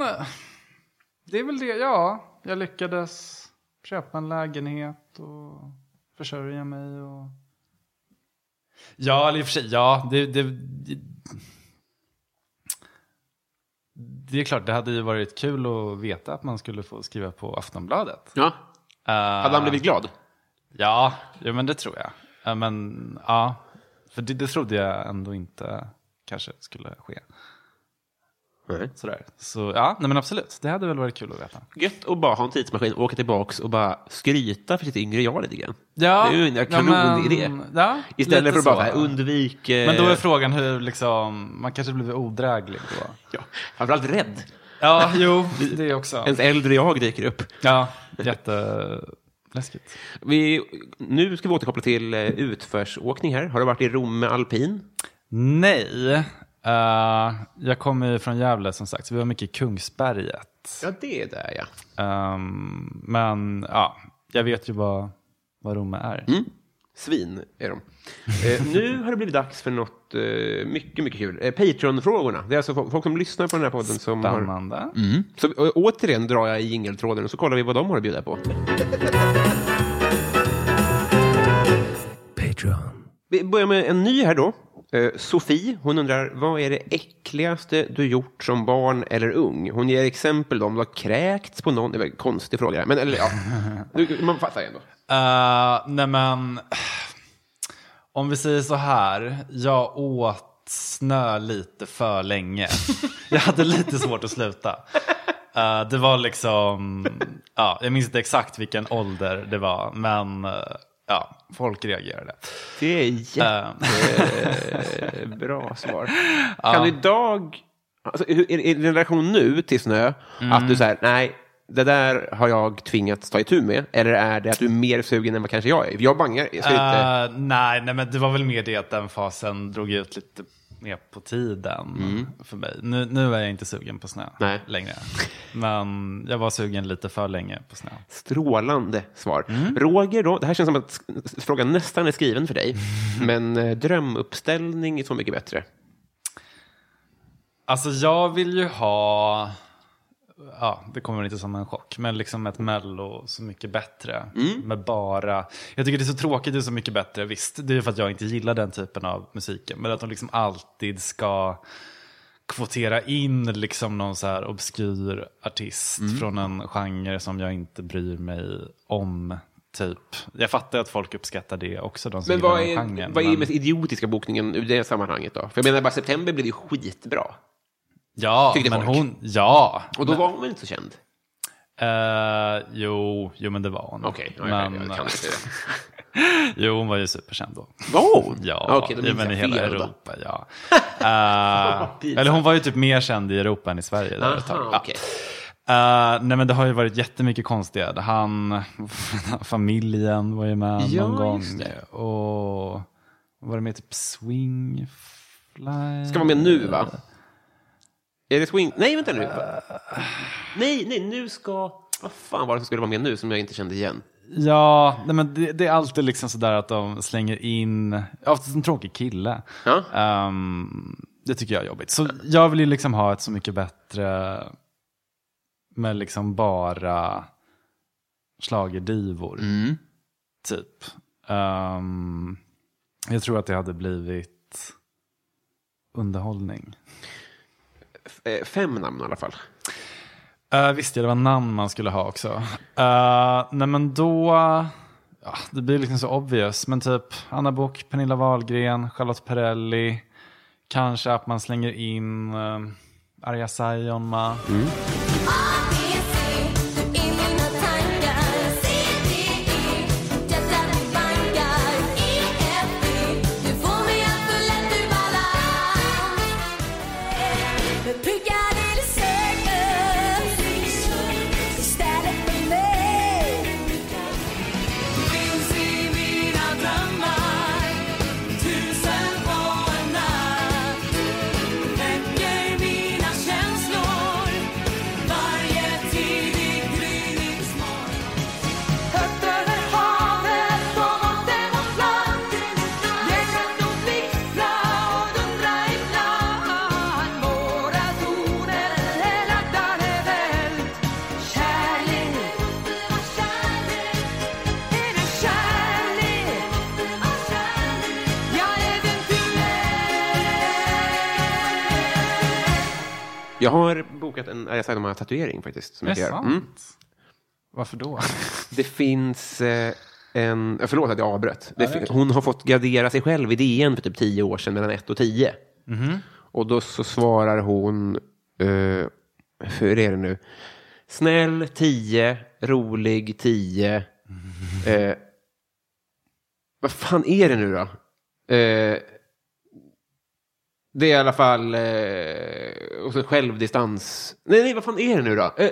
det är väl det, ja. Jag lyckades köpa en lägenhet och försörja mig och... Ja, eller i och för sig, ja. Det, det, det... det är klart, det hade ju varit kul att veta att man skulle få skriva på Aftonbladet. Ja. Uh, Hade han blivit glad? Ja, ja men det tror jag. Uh, men ja, för det, det trodde jag ändå inte kanske skulle ske. Nej. Sådär. Så ja, nej men absolut. Det hade väl varit kul att veta. Gött att bara ha en tidsmaskin, åka tillbaks och bara skryta för sitt yngre jag lite grann. Ja, det är ju en ja, kanonidé. men- ja, Istället för att bara så. så här, undvik... eh, Men då är frågan hur liksom, man kanske blir odräglig då. ja, framförallt rädd. Ja, jo, det också. Ens äldre jag dyker upp. Ja, jätteläskigt. Vi, nu ska vi återkoppla till eh, utförsåkning här. Har du varit i Rom med alpin? Nej, eh, jag kommer ju från Gävle som sagt, så vi var mycket i Kungsberget. Ja, det är där ja. Ehm, men ja, jag vet ju vad, vad Romme är. Svin är de. Eh, nu har det blivit dags för något eh, mycket, mycket kul. Eh, Patreon-frågorna. Det är alltså folk folk som lyssnar på den här podden som har... Spännande. Så å- återigen drar jag i jingeltråden och så kollar vi vad de har att bjuda på. Patreon. Vi börjar med en ny här då. Eh, Sofie, hon undrar vad är det äckligaste du gjort som barn eller ung? Hon ger exempel då, om du har kräkts på någon. Det var en konstig fråga, men eller ja. Du- Man fattar ju ändå. Uh, nej men, om vi säger så här, jag åt snö lite för länge. jag hade lite svårt att sluta. Uh, det var liksom, ja, jag minns inte exakt vilken ålder det var, men ja, folk reagerade. Det är Eh, jättebra svar. Kan du idag, alltså, är, är din relation nu till snö, att du säger nej, det där har jag tvingats ta itu med, eller är det att du är mer sugen än vad kanske jag är? Jag bangar, jag. Eh, nej, nej, men det var väl mer det att den fasen drog ut lite mer på tiden för mig. Nu, nu är jag inte sugen på snö Nej. längre. Men jag var sugen lite för länge på snö. Strålande svar. Mm. Roger då, det här känns som att frågan nästan är skriven för dig, men eh, drömuppställning är så mycket bättre. Alltså jag vill ju ha, ja det kommer väl inte som en chock, men liksom ett mello så mycket bättre. Med bara, jag tycker det är så tråkigt det är så mycket bättre, visst det är för att jag inte gillar den typen av musiken. Men att de liksom alltid ska kvotera in liksom någon så här obskyr artist från en genre som jag inte bryr mig om. Typ. Jag fattar att folk uppskattar det också, de som Men gillar vad den är, genren. vad är men- mest idiotiska bokningen i det sammanhanget då? För jag menar bara september blev ju skitbra. Ja, men folk. hon, ja. Och då var hon väl inte så känd? Eh, jo, jo, men det var hon. Okej, ja, men, jag, kan inte det. Jo, hon var ju superkänd då. Var hon? Ja, minns men i hela då. Europa, ja. Eh, eller hon var ju typ mer känd i Europa än i Sverige där ett tag. Aha, Ja. okej. Eh, nej men det har ju varit jättemycket konstiga. Han, familjen var ju med Ja, någon gång. Och var det med typ Swingfly? Ska vara med nu, va? Är det swing? Nej, vänta nu. Nej, nej, nu ska... Vad fan var det som skulle vara med nu som jag inte kände igen? Ja, nej men det, det är alltid liksom sådär att de slänger in, oftast en tråkig kille. Ja. Ehm, det tycker jag är jobbigt. Så jag vill ju liksom ha ett så mycket bättre med liksom bara schlagerdivor. Mm. Typ. Ehm, jag tror att det hade blivit underhållning. Eh, Fem namn i alla fall. Uh, visst, ja, det var namn man skulle ha också. Uh, nej men då, ja, det blir liksom så obvious. Men typ Anna Book, Pernilla Wahlgren, Charlotte Perrelli. Kanske att man slänger in uh, Arja Saijonmaa. Jag har bokat en Arja Saijonmaa-tatuering faktiskt. Som Är jag det sant? Mm. Varför då? Det finns eh, en... Förlåt att jag avbröt. Det fin- hon har fått gradera sig själv i DN för typ tio år sedan mellan 1 och 10. Och då så svarar hon... Eh, hur är det nu? Snäll 10, rolig 10. Eh, vad fan är det nu då? Eh, det är i alla fall... Eh, och så självdistans. Nej, nej, vad fan är det nu då? Eh,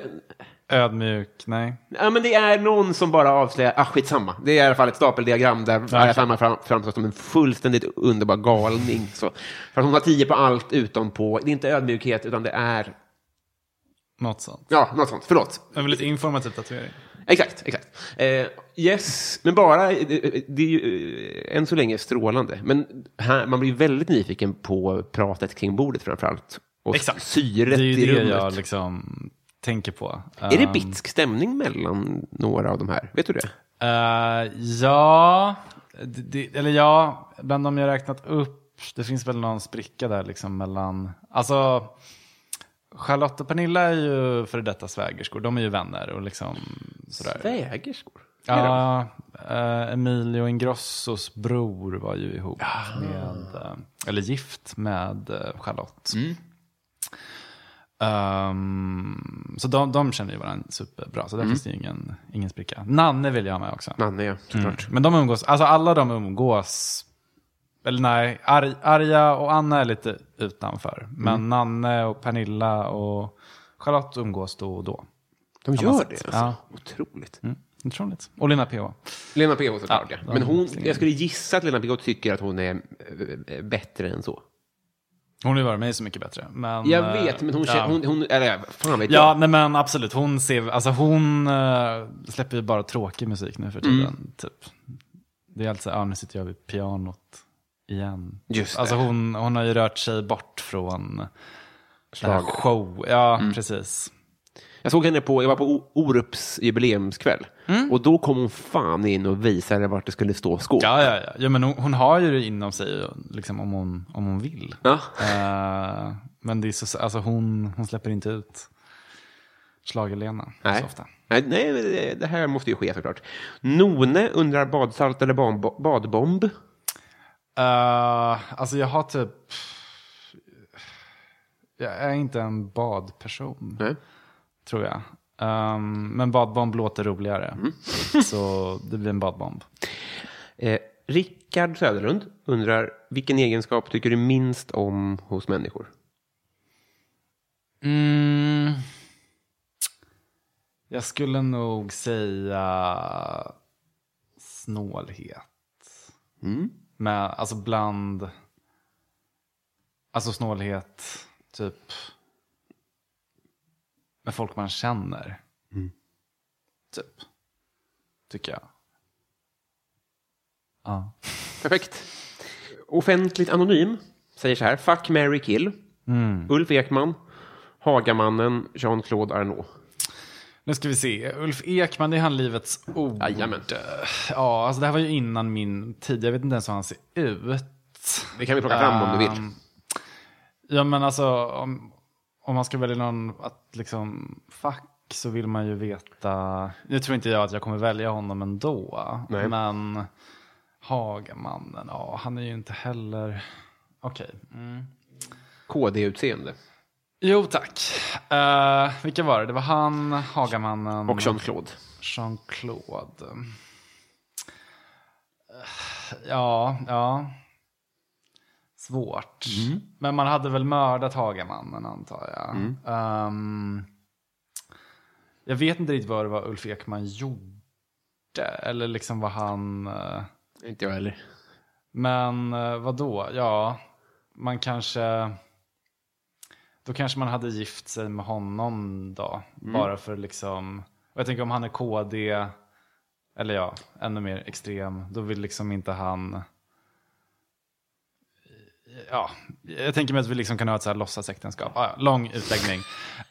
Ödmjuk, nej. Ja, men det är någon som bara avslöjar, ah, skitsamma. Det är i alla fall ett stapeldiagram där varje samma fram, framstår som en fullständigt underbar galning. Så, för att hon har tio på allt utom på, det är inte ödmjukhet utan det är, Något sånt. ja, något sånt, förlåt. En väldigt informativ tatuering. Exakt, exakt. Eh, yes, men bara, eh, det är ju eh, än så länge strålande. Men här, man blir väldigt nyfiken på pratet kring bordet framför allt. Och Exakt. syret Det är i ju det rummet. jag liksom tänker på. Är det Um, bitsk stämning mellan några av de här? Vet du det? Eh, ja, det, det, eller ja, bland de jag räknat upp, det finns väl någon spricka där liksom mellan, alltså Charlotte och Pernilla är ju före detta svägerskor, de är ju vänner och liksom sådär. Svägerskor? Ja, eh, Emilio Ingrossos bror var ju ihop med, eh, eller gift med eh, Charlotte. Ehm, så de, de känner ju varandra superbra, så där finns det ju ingen, ingen spricka. Nanne vill jag ha med också. Nanne, ja, såklart. Men de umgås, alltså alla de umgås, eller nej, Ar Arja och Anna är lite utanför. Men Nanne och Pernilla och Charlotte umgås då och då. De gör det? Alltså. Ja. Otroligt. Mm, otroligt. Och Lena PH. Lena PH såklart, Ja, ja. Men hon, jag skulle gissa att Lena PH tycker att hon är eh, bättre än så. Hon har ju varit mig så mycket bättre. Men, Jag eh, vet, men hon, ja. känner, hon, hon eller fan vet Ja, jag. nej men absolut. Hon, ser, alltså hon eh, släpper ju bara tråkig musik nu för tiden. Mm. Typ. Det är alltså, ja nu sitter jag vid pianot igen. Just det. Alltså hon, hon har ju rört sig bort från Schlager. show. Ja, Mm. precis. Jag såg henne på, jag var på Orups jubileumskväll. Och då kom hon fan in och visade vart det skulle stå skåp. Ja, ja, ja. ja men hon, hon har ju det inom sig liksom, om, hon, om hon vill. Ja. Eh, men det är så, alltså, hon, hon släpper inte ut Schlager-Lena Nej. så ofta. Nej, det- här måste ju ske såklart. None undrar badsalt eller bad- badbomb. Uh, alltså jag har typ... Jag är inte en badperson, Nej. tror jag. Um, men badbomb låter roligare. Så det blir en badbomb. Eh, Rickard Söderlund undrar vilken egenskap tycker du minst om hos människor? Mm. Jag skulle nog säga snålhet. Med, alltså bland... Alltså snålhet, typ... Med folk man känner. Typ. Tycker jag. Ja. Perfekt. Offentligt anonym säger så här. Fuck, Mary kill. Ulf Ekman, Hagamannen, Jean-Claude Arnault. Nu ska vi se. Ulf Ekman, det är han Livets Ord. Jajamän. Ja, alltså det här var ju innan min tid. Jag vet inte ens hur han ser ut. Det kan vi plocka fram om du vill. Ehm, Ja, men alltså om, om man ska välja någon att liksom fack så vill man ju veta. Nu tror inte jag att jag kommer välja honom ändå. Nej. Men Hagamannen, ja han är ju inte heller... Okej. Mm. KD-utseende. Jo tack. Uh, vilka var det? Det var han, Hagamannen Och Jean-Claude. Jean-Claude. Eh, Ja, ja. Svårt. Men man hade väl mördat Hagamannen antar jag. Ehm, jag vet inte riktigt vad det var Ulf Ekman gjorde. Eller liksom vad han... eh, Inte jag heller. men uh, vad då? Ja, man kanske... Då kanske man hade gift sig med honom då. Bara för liksom... Och jag tänker om han är KD, eller ja, ännu mer extrem. Då vill liksom inte han... Ja, jag tänker mig att vi liksom kan ha ett så här låtsasäktenskap. Ah, ja, lång utläggning.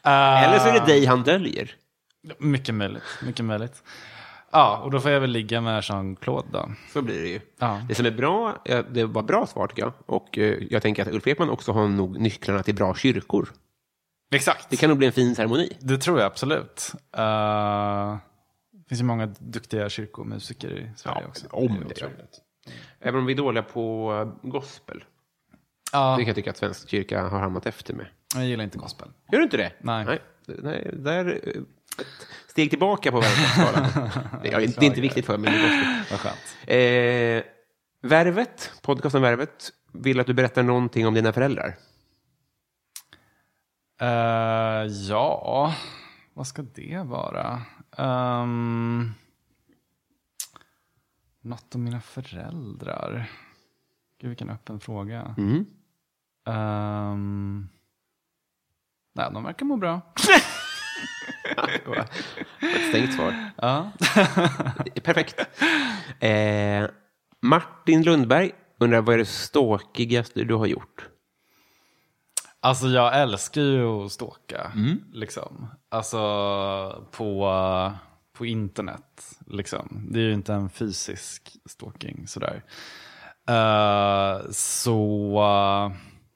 Eller så är det Eh, dig han döljer. Mycket möjligt, mycket möjligt. Ja, och då får jag väl ligga med Jean-Claude då. Så blir det ju. Ja. Det som är bra, det var bra svar tycker jag. Och eh, jag tänker att Ulf Ekman också har nog nycklarna till bra kyrkor. Exakt. Det kan nog bli en fin ceremoni. Det tror jag absolut. Uh, det finns ju många duktiga kyrkomusiker i Sverige också. om det. otroligt. Även om vi är dåliga på eh, gospel. Ja, Det kan jag tycka att Svensk kyrka har hamnat efter med. jag gillar inte gospel. Gör du inte det? Nej. Nej, Nej där... steg tillbaka på världsskalan. det, är- det är inte viktigt för mig. Vad skönt. Eh, Värvet, podcasten Värvet, vill att du berättar någonting om dina föräldrar. Eh, ja, vad ska det vara? Um, något om mina föräldrar. Gud, vilken öppen fråga. Mm. Um, nej, de verkar må bra. Ett stängt svar. Ja. Perfekt. Eh, Martin Lundberg undrar vad är det ståkigaste du har gjort? Alltså jag älskar ju att stalka. Liksom. Alltså på, på internet. Liksom. Det är ju inte en fysisk stalking sådär. Eh, så uh,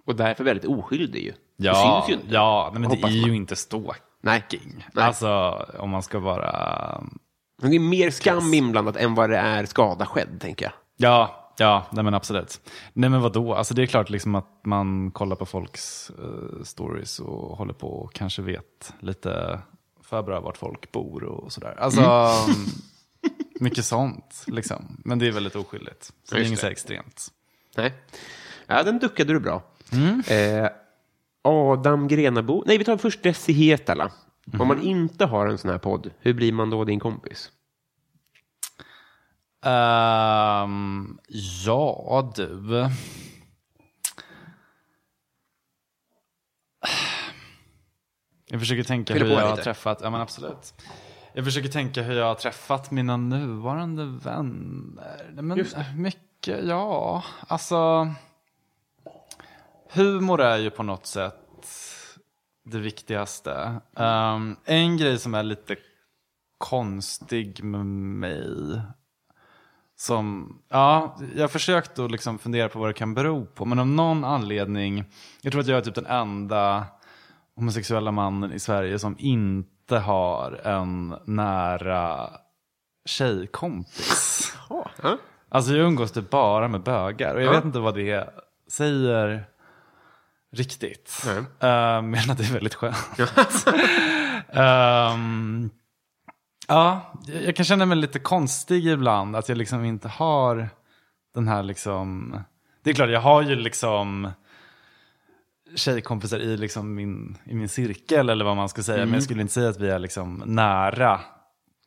Och därför väldigt oskyldig ju. ja, ju inte. ja men det är man. ju inte stalking. Nej. Nej. Alltså om man ska vara... Men det är mer skam inblandat än vad det är skada skedd, tänker jag. Ja, ja, nej men absolut. Nej men vadå, alltså det är klart liksom att man kollar på folks eh, stories och håller på och kanske vet lite för bra vart folk bor och sådär. Alltså, Mm. mycket sånt liksom. Men det är väldigt oskyldigt. Så det är inget så extremt. Nej. Ja, den duckade du bra. Mm. Eh, Adam Grenabo. Nej, vi tar först Desi Hietala. Mhm. Om man inte har en sån här podd, hur blir man då din kompis? Ehm, ja, du. Jag försöker tänka Fyller hur jag har lite. träffat, ja men absolut. Jag försöker tänka hur jag har träffat mina nuvarande vänner. Men mycket, ja, alltså. Humor är ju på något sätt det viktigaste. Ehm, en grej som är lite konstig med mig som, ja, jag har försökt att liksom fundera på vad det kan bero på. Men av någon anledning, jag tror att jag är typ den enda homosexuella mannen i Sverige som inte har en nära tjejkompis. Alltså jag umgås typ bara med bögar och jag Ja. vet inte vad det säger riktigt. Nej. Uh, men att det är väldigt skönt. Ehm, ja, jag kan känna mig lite konstig ibland att jag liksom inte har den här liksom. Det är klart, jag har ju liksom tjejkompisar i, liksom min, i min cirkel eller vad man ska säga. Men jag skulle inte säga att vi är liksom nära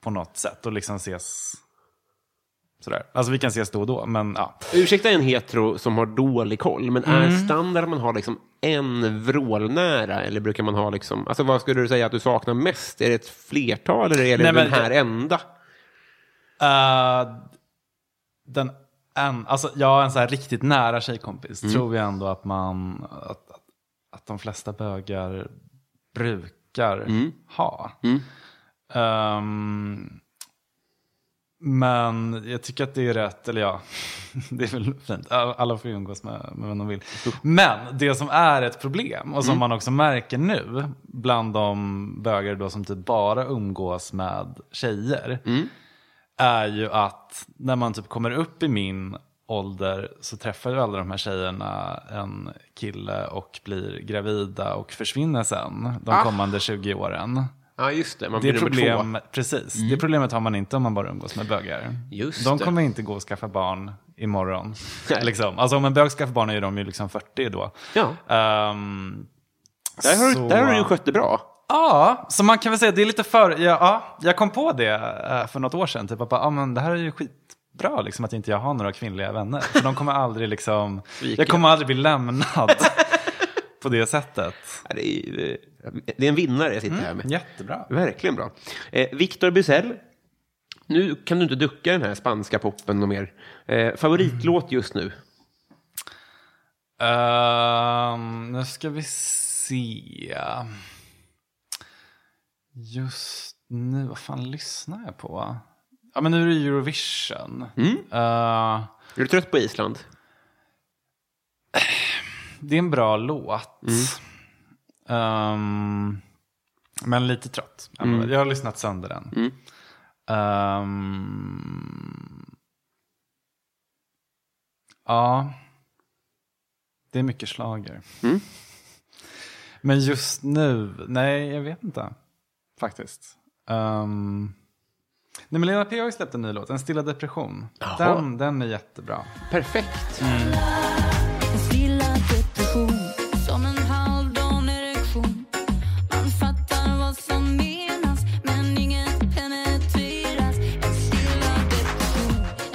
på något sätt och liksom ses sådär. Alltså vi kan ses då och då, men ja. Ursäkta en hetero som har dålig koll, men Mm. är standard att man har liksom en vrålnära? Eller brukar man ha liksom, alltså vad skulle du säga att du saknar mest? Är det ett flertal eller är det Nej, den här enda? Eh, den en, alltså, ja, en så här riktigt nära tjejkompis Mm. tror jag ändå att man, att, att, att de flesta bögar brukar Mm. ha. Ehm, men jag tycker att det är rätt, eller ja, det är väl fint. All- Alla får ju umgås med, med vem de vill. Men det som är ett problem och som man också märker nu bland de bögar då som typ bara umgås med tjejer är ju att när man typ kommer upp i min ålder så träffar ju alla de här tjejerna en kille och blir gravida och försvinner sen de kommande 20 åren. Ja, just det. Man Det, blir nummer problem, två. precis, det problemet har man inte om man bara umgås med bögar. Just de det. kommer inte gå och skaffa barn imorgon. Liksom. Alltså om en bög skaffar barn är de ju liksom 40 då. Ja, Ehm, där har, så- du, där har du ju skött det bra. Ja, så man kan väl säga det är lite för, ja, ja jag kom på det eh, för något år sedan. Typ att bara, ah, men det här är ju skitbra liksom att inte jag har några kvinnliga vänner. För de kommer aldrig liksom, jag kommer aldrig bli lämnad på det sättet. Det är, eh, det är en vinnare jag sitter här med. Jättebra. Verkligen bra. Eh, Victor Bysell. Nu kan du inte ducka den här spanska poppen och mer. Eh, favoritlåt just nu? Ehm, nu ska vi se. Just nu, vad fan lyssnar jag på? Ja men nu är det Eurovision. Eh, Är du trött på Island? det är en bra låt. Ehm, men lite trött. Jag har lyssnat sönder den. Ehm, ja, det är mycket slager. Men just nu, nej jag vet inte. Faktiskt. Um, nej men Lena P har ju släppt en ny låt, En stilla depression. Jaha. Den, den är jättebra. Perfekt. En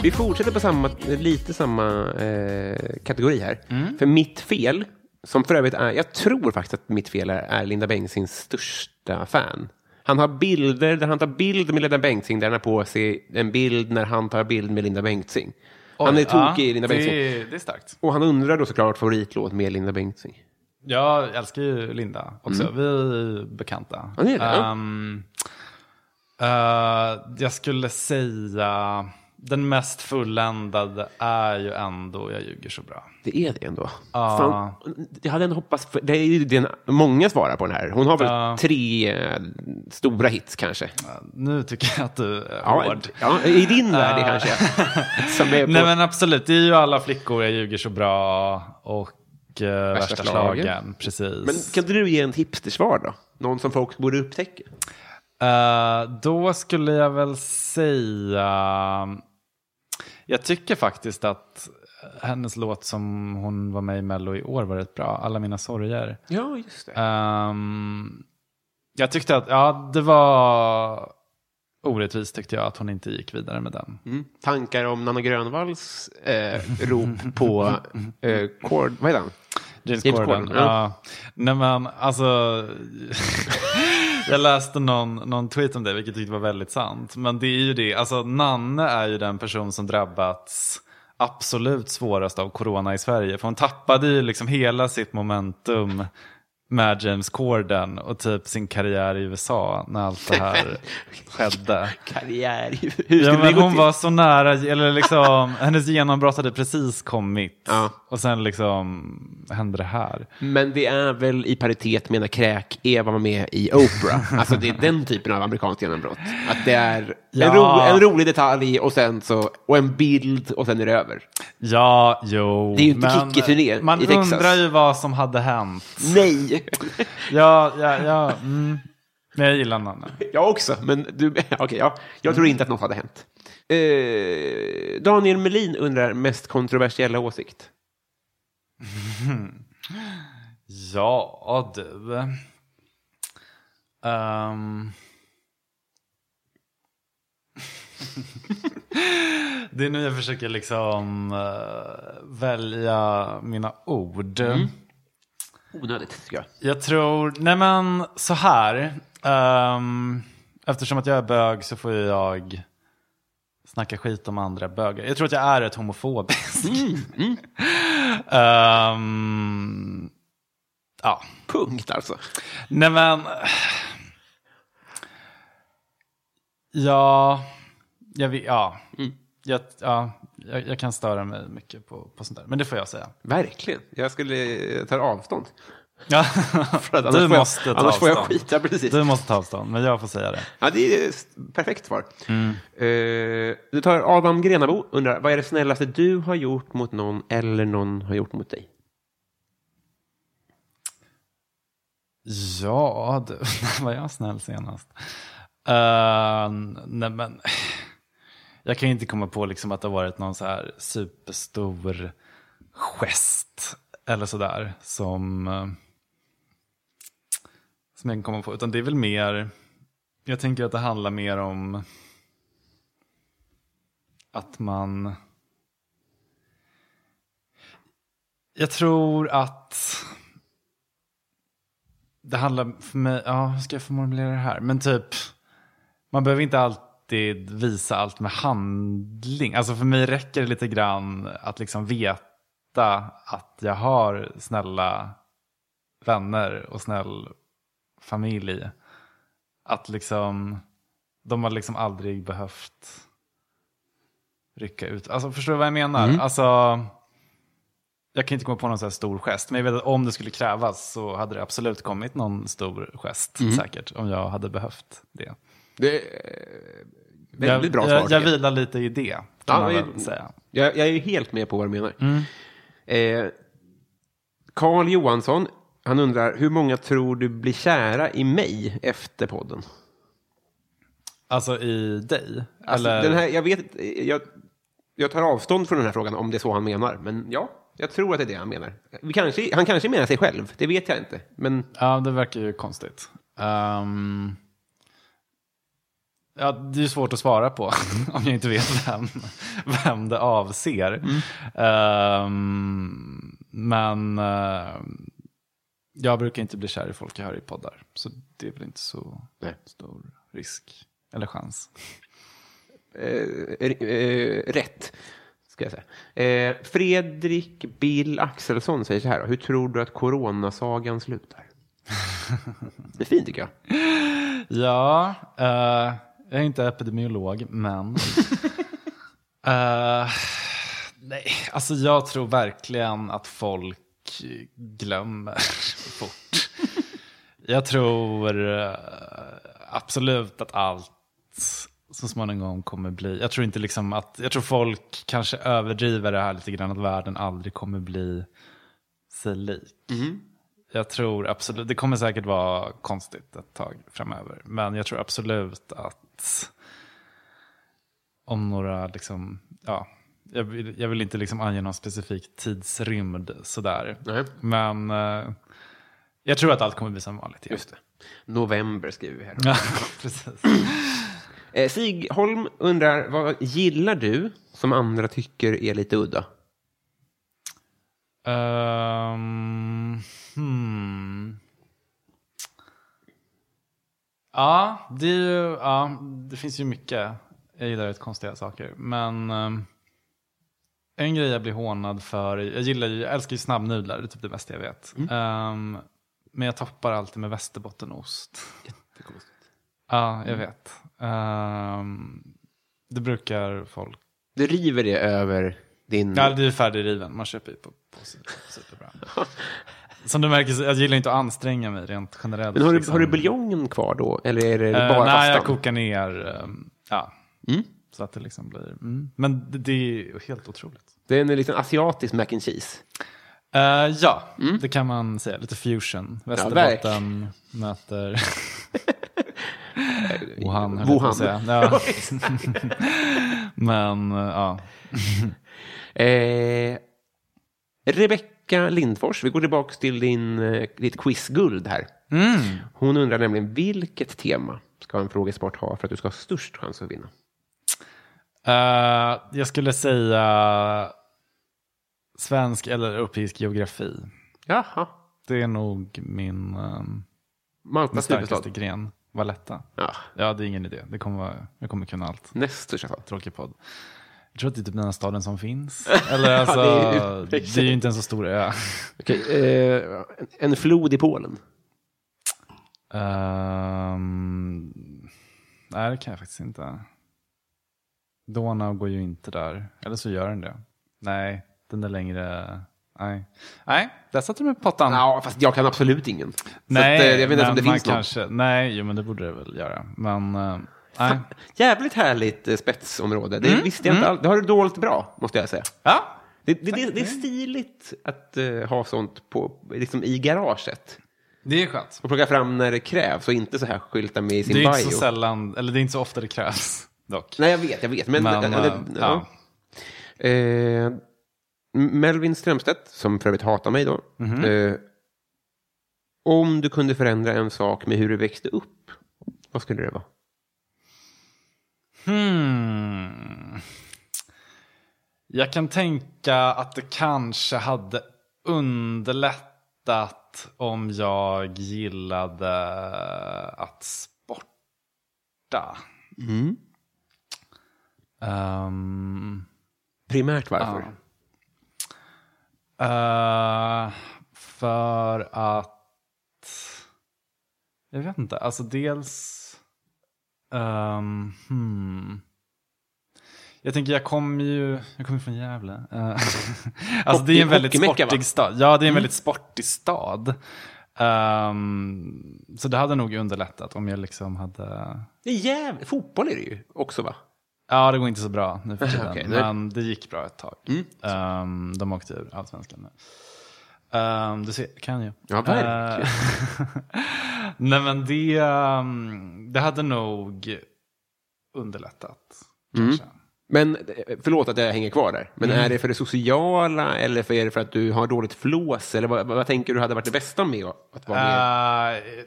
Vi fortsätter på samma, lite samma eh, kategori här. För mitt fel, som för övrigt är, jag tror faktiskt att mitt fel är, är Linda Bengtzings största fan. Han har bilder där han tar bild med Linda Bengtzing där han har på sig en bild när han tar bild med Linda Bengtzing. han är Oj, tokig i ja, Linda det, Bengtzing. är- det är starkt. Och han undrar då såklart favoritlåt med Linda Bengtzing. Jag älskar ju Linda också. Vi är bekanta. Mm. Ja, det är det. Ehm, eh, jag skulle säga den mest fulländade är ju ändå Jag ljuger så bra. Det är det ändå. Ja. Fan, jag hade ändå hoppats, för, det är ju den, många svarar på den här. Hon har väl Ja. tre eh, stora hits kanske. Nu tycker jag att du är Ja, hård. ja, I din värld kanske. Som är på, Nej men absolut, det är ju alla flickor Jag ljuger så bra och uh, värsta, slagen. slagen. Precis. Men kan du ge en hipstersvar då? Någon som folk borde upptäcka? Eh, då skulle jag väl säga... Jag tycker faktiskt att hennes låt som hon var med i Mello i år var rätt bra. Alla mina sorger. Ja, just det. Ehm, jag tyckte att, ja det var orättvist tyckte jag att hon inte gick vidare med den. Mm. Tankar om Nanna Grönvalls eh, rop på eh, Cord... Vad heter han? James, James Corden. Corden, ja. Ja. Nej men alltså. jag läste någon, någon tweet om det vilket jag tyckte var väldigt sant. Men det är ju det, alltså Nanne är ju den person som drabbats absolut svårast av corona i Sverige. För hon tappade ju liksom hela sitt momentum med James Corden och typ sin karriär i USA när allt det här skedde. Karriär. Hur Ja, men hon till? var så nära, eller liksom, hennes genombrott hade precis kommit. Ja. Och sen liksom hände det här. Men det är väl i paritet med när Kräk-Eva var med i Oprah. alltså det är den typen av amerikanskt genombrott. Att det är Ja. en, ro, en rolig detalj och, sen så, och en bild och sen är det över. Ja, jo. Det är ju inte Kikki-turné Man i Texas. undrar ju vad som hade hänt. Nej! Ja, ja, ja. Mm. Men jag gillar Nanne. Jag också, men du, okej, ja, jag tror inte att något hade hänt. Eh, Daniel Melin undrar mest kontroversiella åsikt. Ja, du. Ehm. det är nu jag försöker liksom eh, välja mina ord. Onödigt, tycker jag. Jag tror, nej men så här. ehm, eftersom att jag är bög så får jag snacka skit om andra bögar. Jag tror att jag är rätt homofobisk. Ehm, ja, Punkt alltså. nej men. Ja, jag ja. Jag, ja jag, jag kan störa mig mycket på, på sånt där. Men det får jag säga. Verkligen. Jag skulle jag tar avstånd. Ja. För att du annars får jag- måste ta annars får jag avstånd. skita, precis. Du måste ta avstånd, men jag får säga det. Ja, det är ett perfekt svar. Eh, du tar Adam Grenabo, undrar, vad är det snällaste du har gjort mot någon eller någon har gjort mot dig? Ja, du, när var jag snäll senast? Uh, nej men, jag kan ju inte komma på liksom att det har varit någon så här superstor gest eller sådär som, eh, som jag kan komma på. Utan det är väl mer, jag tänker att det handlar mer om att man jag tror att det handlar för mig, ja hur ska jag formulera det här? Men typ, man behöver inte alltid visa allt med handling. Alltså för mig räcker det lite grann att liksom veta att jag har snälla vänner och snäll familj. Att liksom, de har liksom aldrig behövt rycka ut. Alltså förstår du vad jag menar? Alltså, jag kan inte komma på någon så här stor gest, men jag vet att om det skulle krävas så hade det absolut kommit någon stor gest Mm. säkert, om jag hade behövt det. Det är väldigt jag, bra svar. jag, jag jag. vilar lite i det, Ja, väl säga. Jag, jag är helt med på vad du menar. Mm. Eh, Carl Johansson, han undrar, hur många tror du blir kära i mig efter podden? Alltså i dig? Alltså, eller? den här, jag, vet, jag, jag tar avstånd från den här frågan om det är så han menar. Men ja, jag tror att det är det han menar. Kanske, han kanske menar sig själv, det vet jag inte. Men Ja, det verkar ju konstigt. Ehm, ja, det är svårt att svara på om jag inte vet vem, vem det avser. Ehm, men eh, jag brukar inte bli kär i folk jag hör i poddar. Så det är väl inte så Nej. stor risk eller chans. eh, eh, rätt, ska jag säga. Eh, Fredrik Bill Axelsson säger så här, hur tror du att coronasagan slutar? det är fint tycker jag. Ja, eh, jag är inte epidemiolog, men... Eh, nej, alltså jag tror verkligen att folk glömmer fort. Jag tror eh, absolut att allt så småningom kommer bli... Jag tror inte liksom att... Jag tror folk kanske överdriver det här lite grann, att världen aldrig kommer bli sig lik. Jag tror absolut, det kommer säkert vara konstigt ett tag framöver. Men jag tror absolut att om några, liksom, ja, jag vill, jag vill inte liksom ange någon specifik tidsrymd sådär. Nej. Men eh, jag tror att allt kommer bli som vanligt. Igen. Just det. November skriver vi här. Ja, precis. Eh, Sigholm undrar, vad gillar du som andra tycker är lite udda? Ehm, hmm. Ja, det, är ju, ja, det finns ju mycket. Jag gillar rätt konstiga saker. Men ehm, en grej jag blir hånad för, jag gillar ju, jag älskar ju snabbnudlar, det är typ det bästa jag vet. Ehm, men jag toppar alltid med västerbottenost. Ja, jag vet. Ehm, det brukar folk Du river det över din... Ja, det är färdigriven. Man köper ju på, på superbra. Som du märker, jag gillar inte att anstränga mig rent generellt. Men har du, liksom. har du buljongen kvar då? Eller är det Eh, bara Nej, pastan? jag kokar ner. ehm, ja. Mm. Så att det liksom blir... Mm. Men det, det är helt otroligt. Det är en liten asiatisk mac and cheese. Eh, ja, det kan man säga. Lite fusion. Västerbotten möter... Wuhan, höll Wuhan. säga. Ja. Men, eh, ja. Eh, Rebecka Lindfors, vi går tillbaka till din, eh, ditt quizguld här. Mm. Hon undrar nämligen vilket tema ska en frågesport ha för att du ska ha störst chans att vinna? Eh, jag skulle säga svensk eller europeisk geografi. Jaha, Det är nog min, um, min starkaste gren. Valletta. Ja, Ja, det är ingen idé. Det kommer jag kommer kunna allt. näst största. Tråkig podd. Jag tror att det är typ den enda staden som finns. Eller alltså, det det, är är ju- ju inte en så stor ö. Okej, eh, en flod i Polen. Ehm, nej, det kan jag faktiskt inte. Donau går ju inte där. Eller så gör den det. Nej, den är längre. Nej, nej där satte du mig på pottan. Ja, fast jag kan absolut ingen. Så nej, att, eh, jag vet inte om det finns någon. kanske, Nej, jo, men det borde det väl göra. Men eh, nej. Jävligt härligt eh, spetsområde. Det visste jag inte alls. Det har du dolt bra, måste jag säga. Ja, Det, det, det, det är stiligt att eh, ha sånt på, liksom i garaget. det är skönt. Och plocka fram när det krävs och inte så här skylta med i sin Det är bio. inte så sällan, eller det är inte så ofta det krävs dock. Nej, jag vet, jag vet. Men, Men, ja, det- eh, ja. Eh, Melvin Strömstedt, som för övrigt hatar mig då. Mhm. Eh, om du kunde förändra en sak med hur du växte upp, vad skulle det vara? Hmm. Jag kan tänka att det kanske hade underlättat om jag gillade att sporta. Mm. Ehm, Primärt varför? eh, för att... Jag vet inte. Alltså dels... ehm, hmm. Jag tänker, jag kommer ju jag kommer från Gävle. Eh, alltså det är en väldigt sportig stad. Ja, det är en väldigt sportig stad. Ehm, så det hade nog underlättat om jag liksom hade... Det är jävligt. Fotboll är det ju också va? Ja, det går inte så bra nu för tiden. Nej. men det gick bra ett tag. Ehm, de åkte ur allsvenskan nu. Um, du ser, kan ju. Ja, verkligen. Eh, nej men det, ehm, det hade nog underlättat. Kanske. Men eh, förlåt att jag hänger kvar där. Men är det för det sociala eller för, är det för att du har dåligt flås? Eller vad, vad tänker du hade varit det bästa med att vara med? Eh,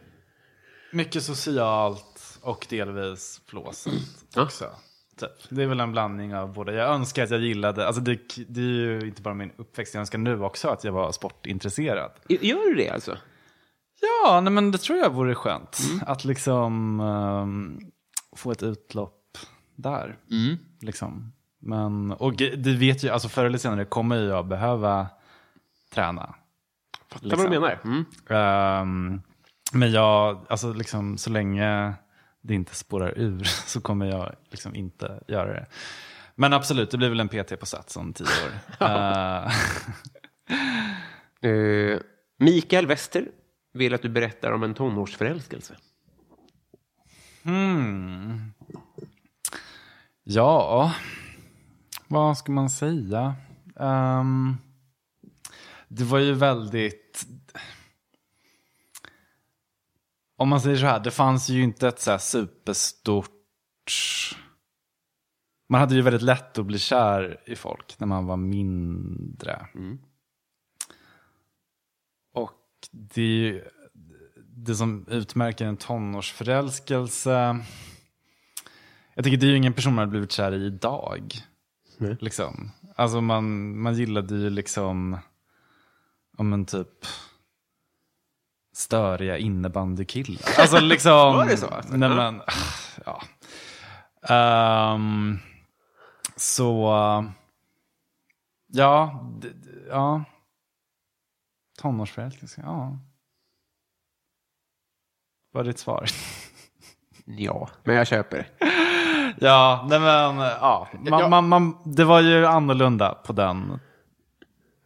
mycket socialt och delvis flåset också. Typ. Det är väl en blandning av båda. Jag önskar att jag gillade, alltså det, det är ju inte bara min uppväxt, jag önskar nu också att jag var sportintresserad. Gör du det alltså? Ja, nej, men det tror jag vore skönt. Att liksom ehm, få ett utlopp där. Liksom. Men, och det vet ju, alltså förr eller senare kommer jag behöva träna. Fattar vad du menar? Mm. Ehm, men jag, alltså liksom så länge det inte spårar ur så kommer jag liksom inte göra det. Men absolut, det blir väl en PT på Sats om tio år. Eh, Mikael Wester vill att du berättar om en tonårsförälskelse. Hmm. Ja, vad ska man säga? Ehm, det var ju väldigt... Om man säger så här, det fanns ju inte ett så här superstort... Man hade ju väldigt lätt att bli kär i folk när man var mindre. Och det är ju det som utmärker en tonårsförälskelse. Jag tycker det är ju ingen person man hade blivit kär i idag. Nej. Liksom. Alltså man, man gillade ju liksom, om en typ störiga innebandykillar. Alltså liksom. Var det så, alltså? Nej men, ja. Ehm, så, ja, d- ja. Tonårsförälskelse, ja. Vad är ditt svar? Ja, men jag köper. Ja, nej men ja. Man, Ja. Man, man, det var ju annorlunda på den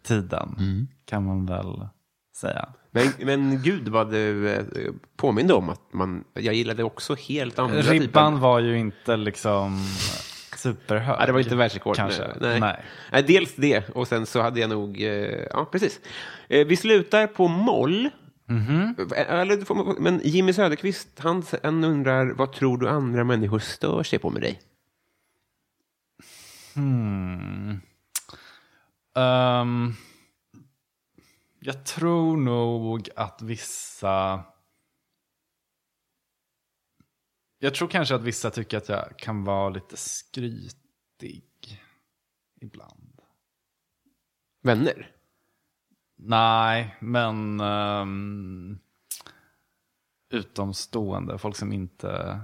tiden. Kan man väl säga. Men, men gud vad du eh, påminde om att man, jag gillade också helt andra Ribban typer. var ju inte liksom superhög. Ja, det var inte världsrekord. Kanske. Nej. Nej. Nej, dels det och sen så hade jag nog, eh, ja precis. Eh, vi slutar på moll. Du får- men Jimmy Söderqvist, han, han undrar, vad tror du andra människor stör sig på med dig? Hmm. Ehm, jag tror nog att vissa... Jag tror kanske att vissa tycker att jag kan vara lite skrytig ibland. Vänner? Nej, men um, utomstående, folk som inte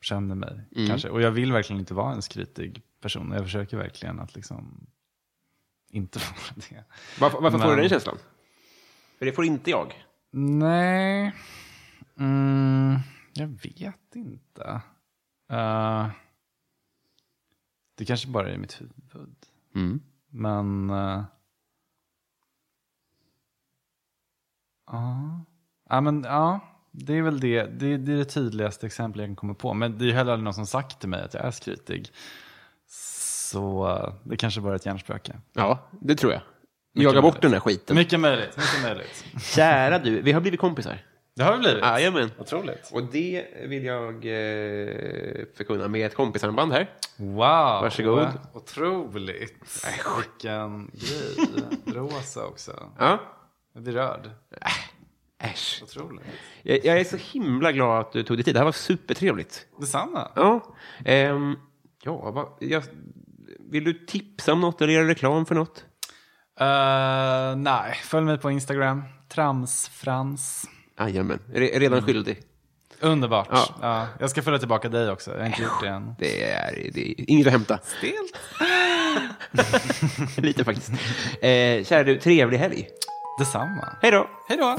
känner mig kanske. Och jag vill verkligen inte vara en skrytig person. Jag försöker verkligen att liksom inte vara det. Varför, varför får du Men- den känslan? För det får inte jag. Nej, mm, jag vet inte. Eh, det kanske bara är i mitt huvud. Mm. Men... eh, Ja. Ja, men ja. Det är väl det. Det, det är det tydligaste exemplet jag kan komma på. Men det är heller aldrig någon som sagt till mig att jag är skrytig. Så det kanske bara är ett hjärnspöke. Ja, det tror jag. Jaga bort den där skiten. Mycket möjligt. Mycket möjligt. Kära du, vi har blivit kompisar. Det har vi blivit. Jajamän. Otroligt. Och det vill jag eh, förkunna med ett kompisarmband här. Wow. Varsågod. Otroligt. Vilken grej. Rosa också. Ja. Jag blir rörd. Äsch. Otroligt. Jag, jag är så himla glad att du tog dig tid. Det här var supertrevligt. Detsamma. Ja. Ehm, ja, vad, jag, vill du tipsa om något eller göra reklam för något? Eh, nej, följ mig på Instagram. Tramsfrans. Jajamän, Re, redan skyldig. Underbart. Ja. Ja. jag ska följa tillbaka dig också. Jag har inte gjort det än. Det är, det är inget att hämta. Stelt. Lite faktiskt. Eh, kära du, trevlig helg. Detsamma. Hej då! Hej då.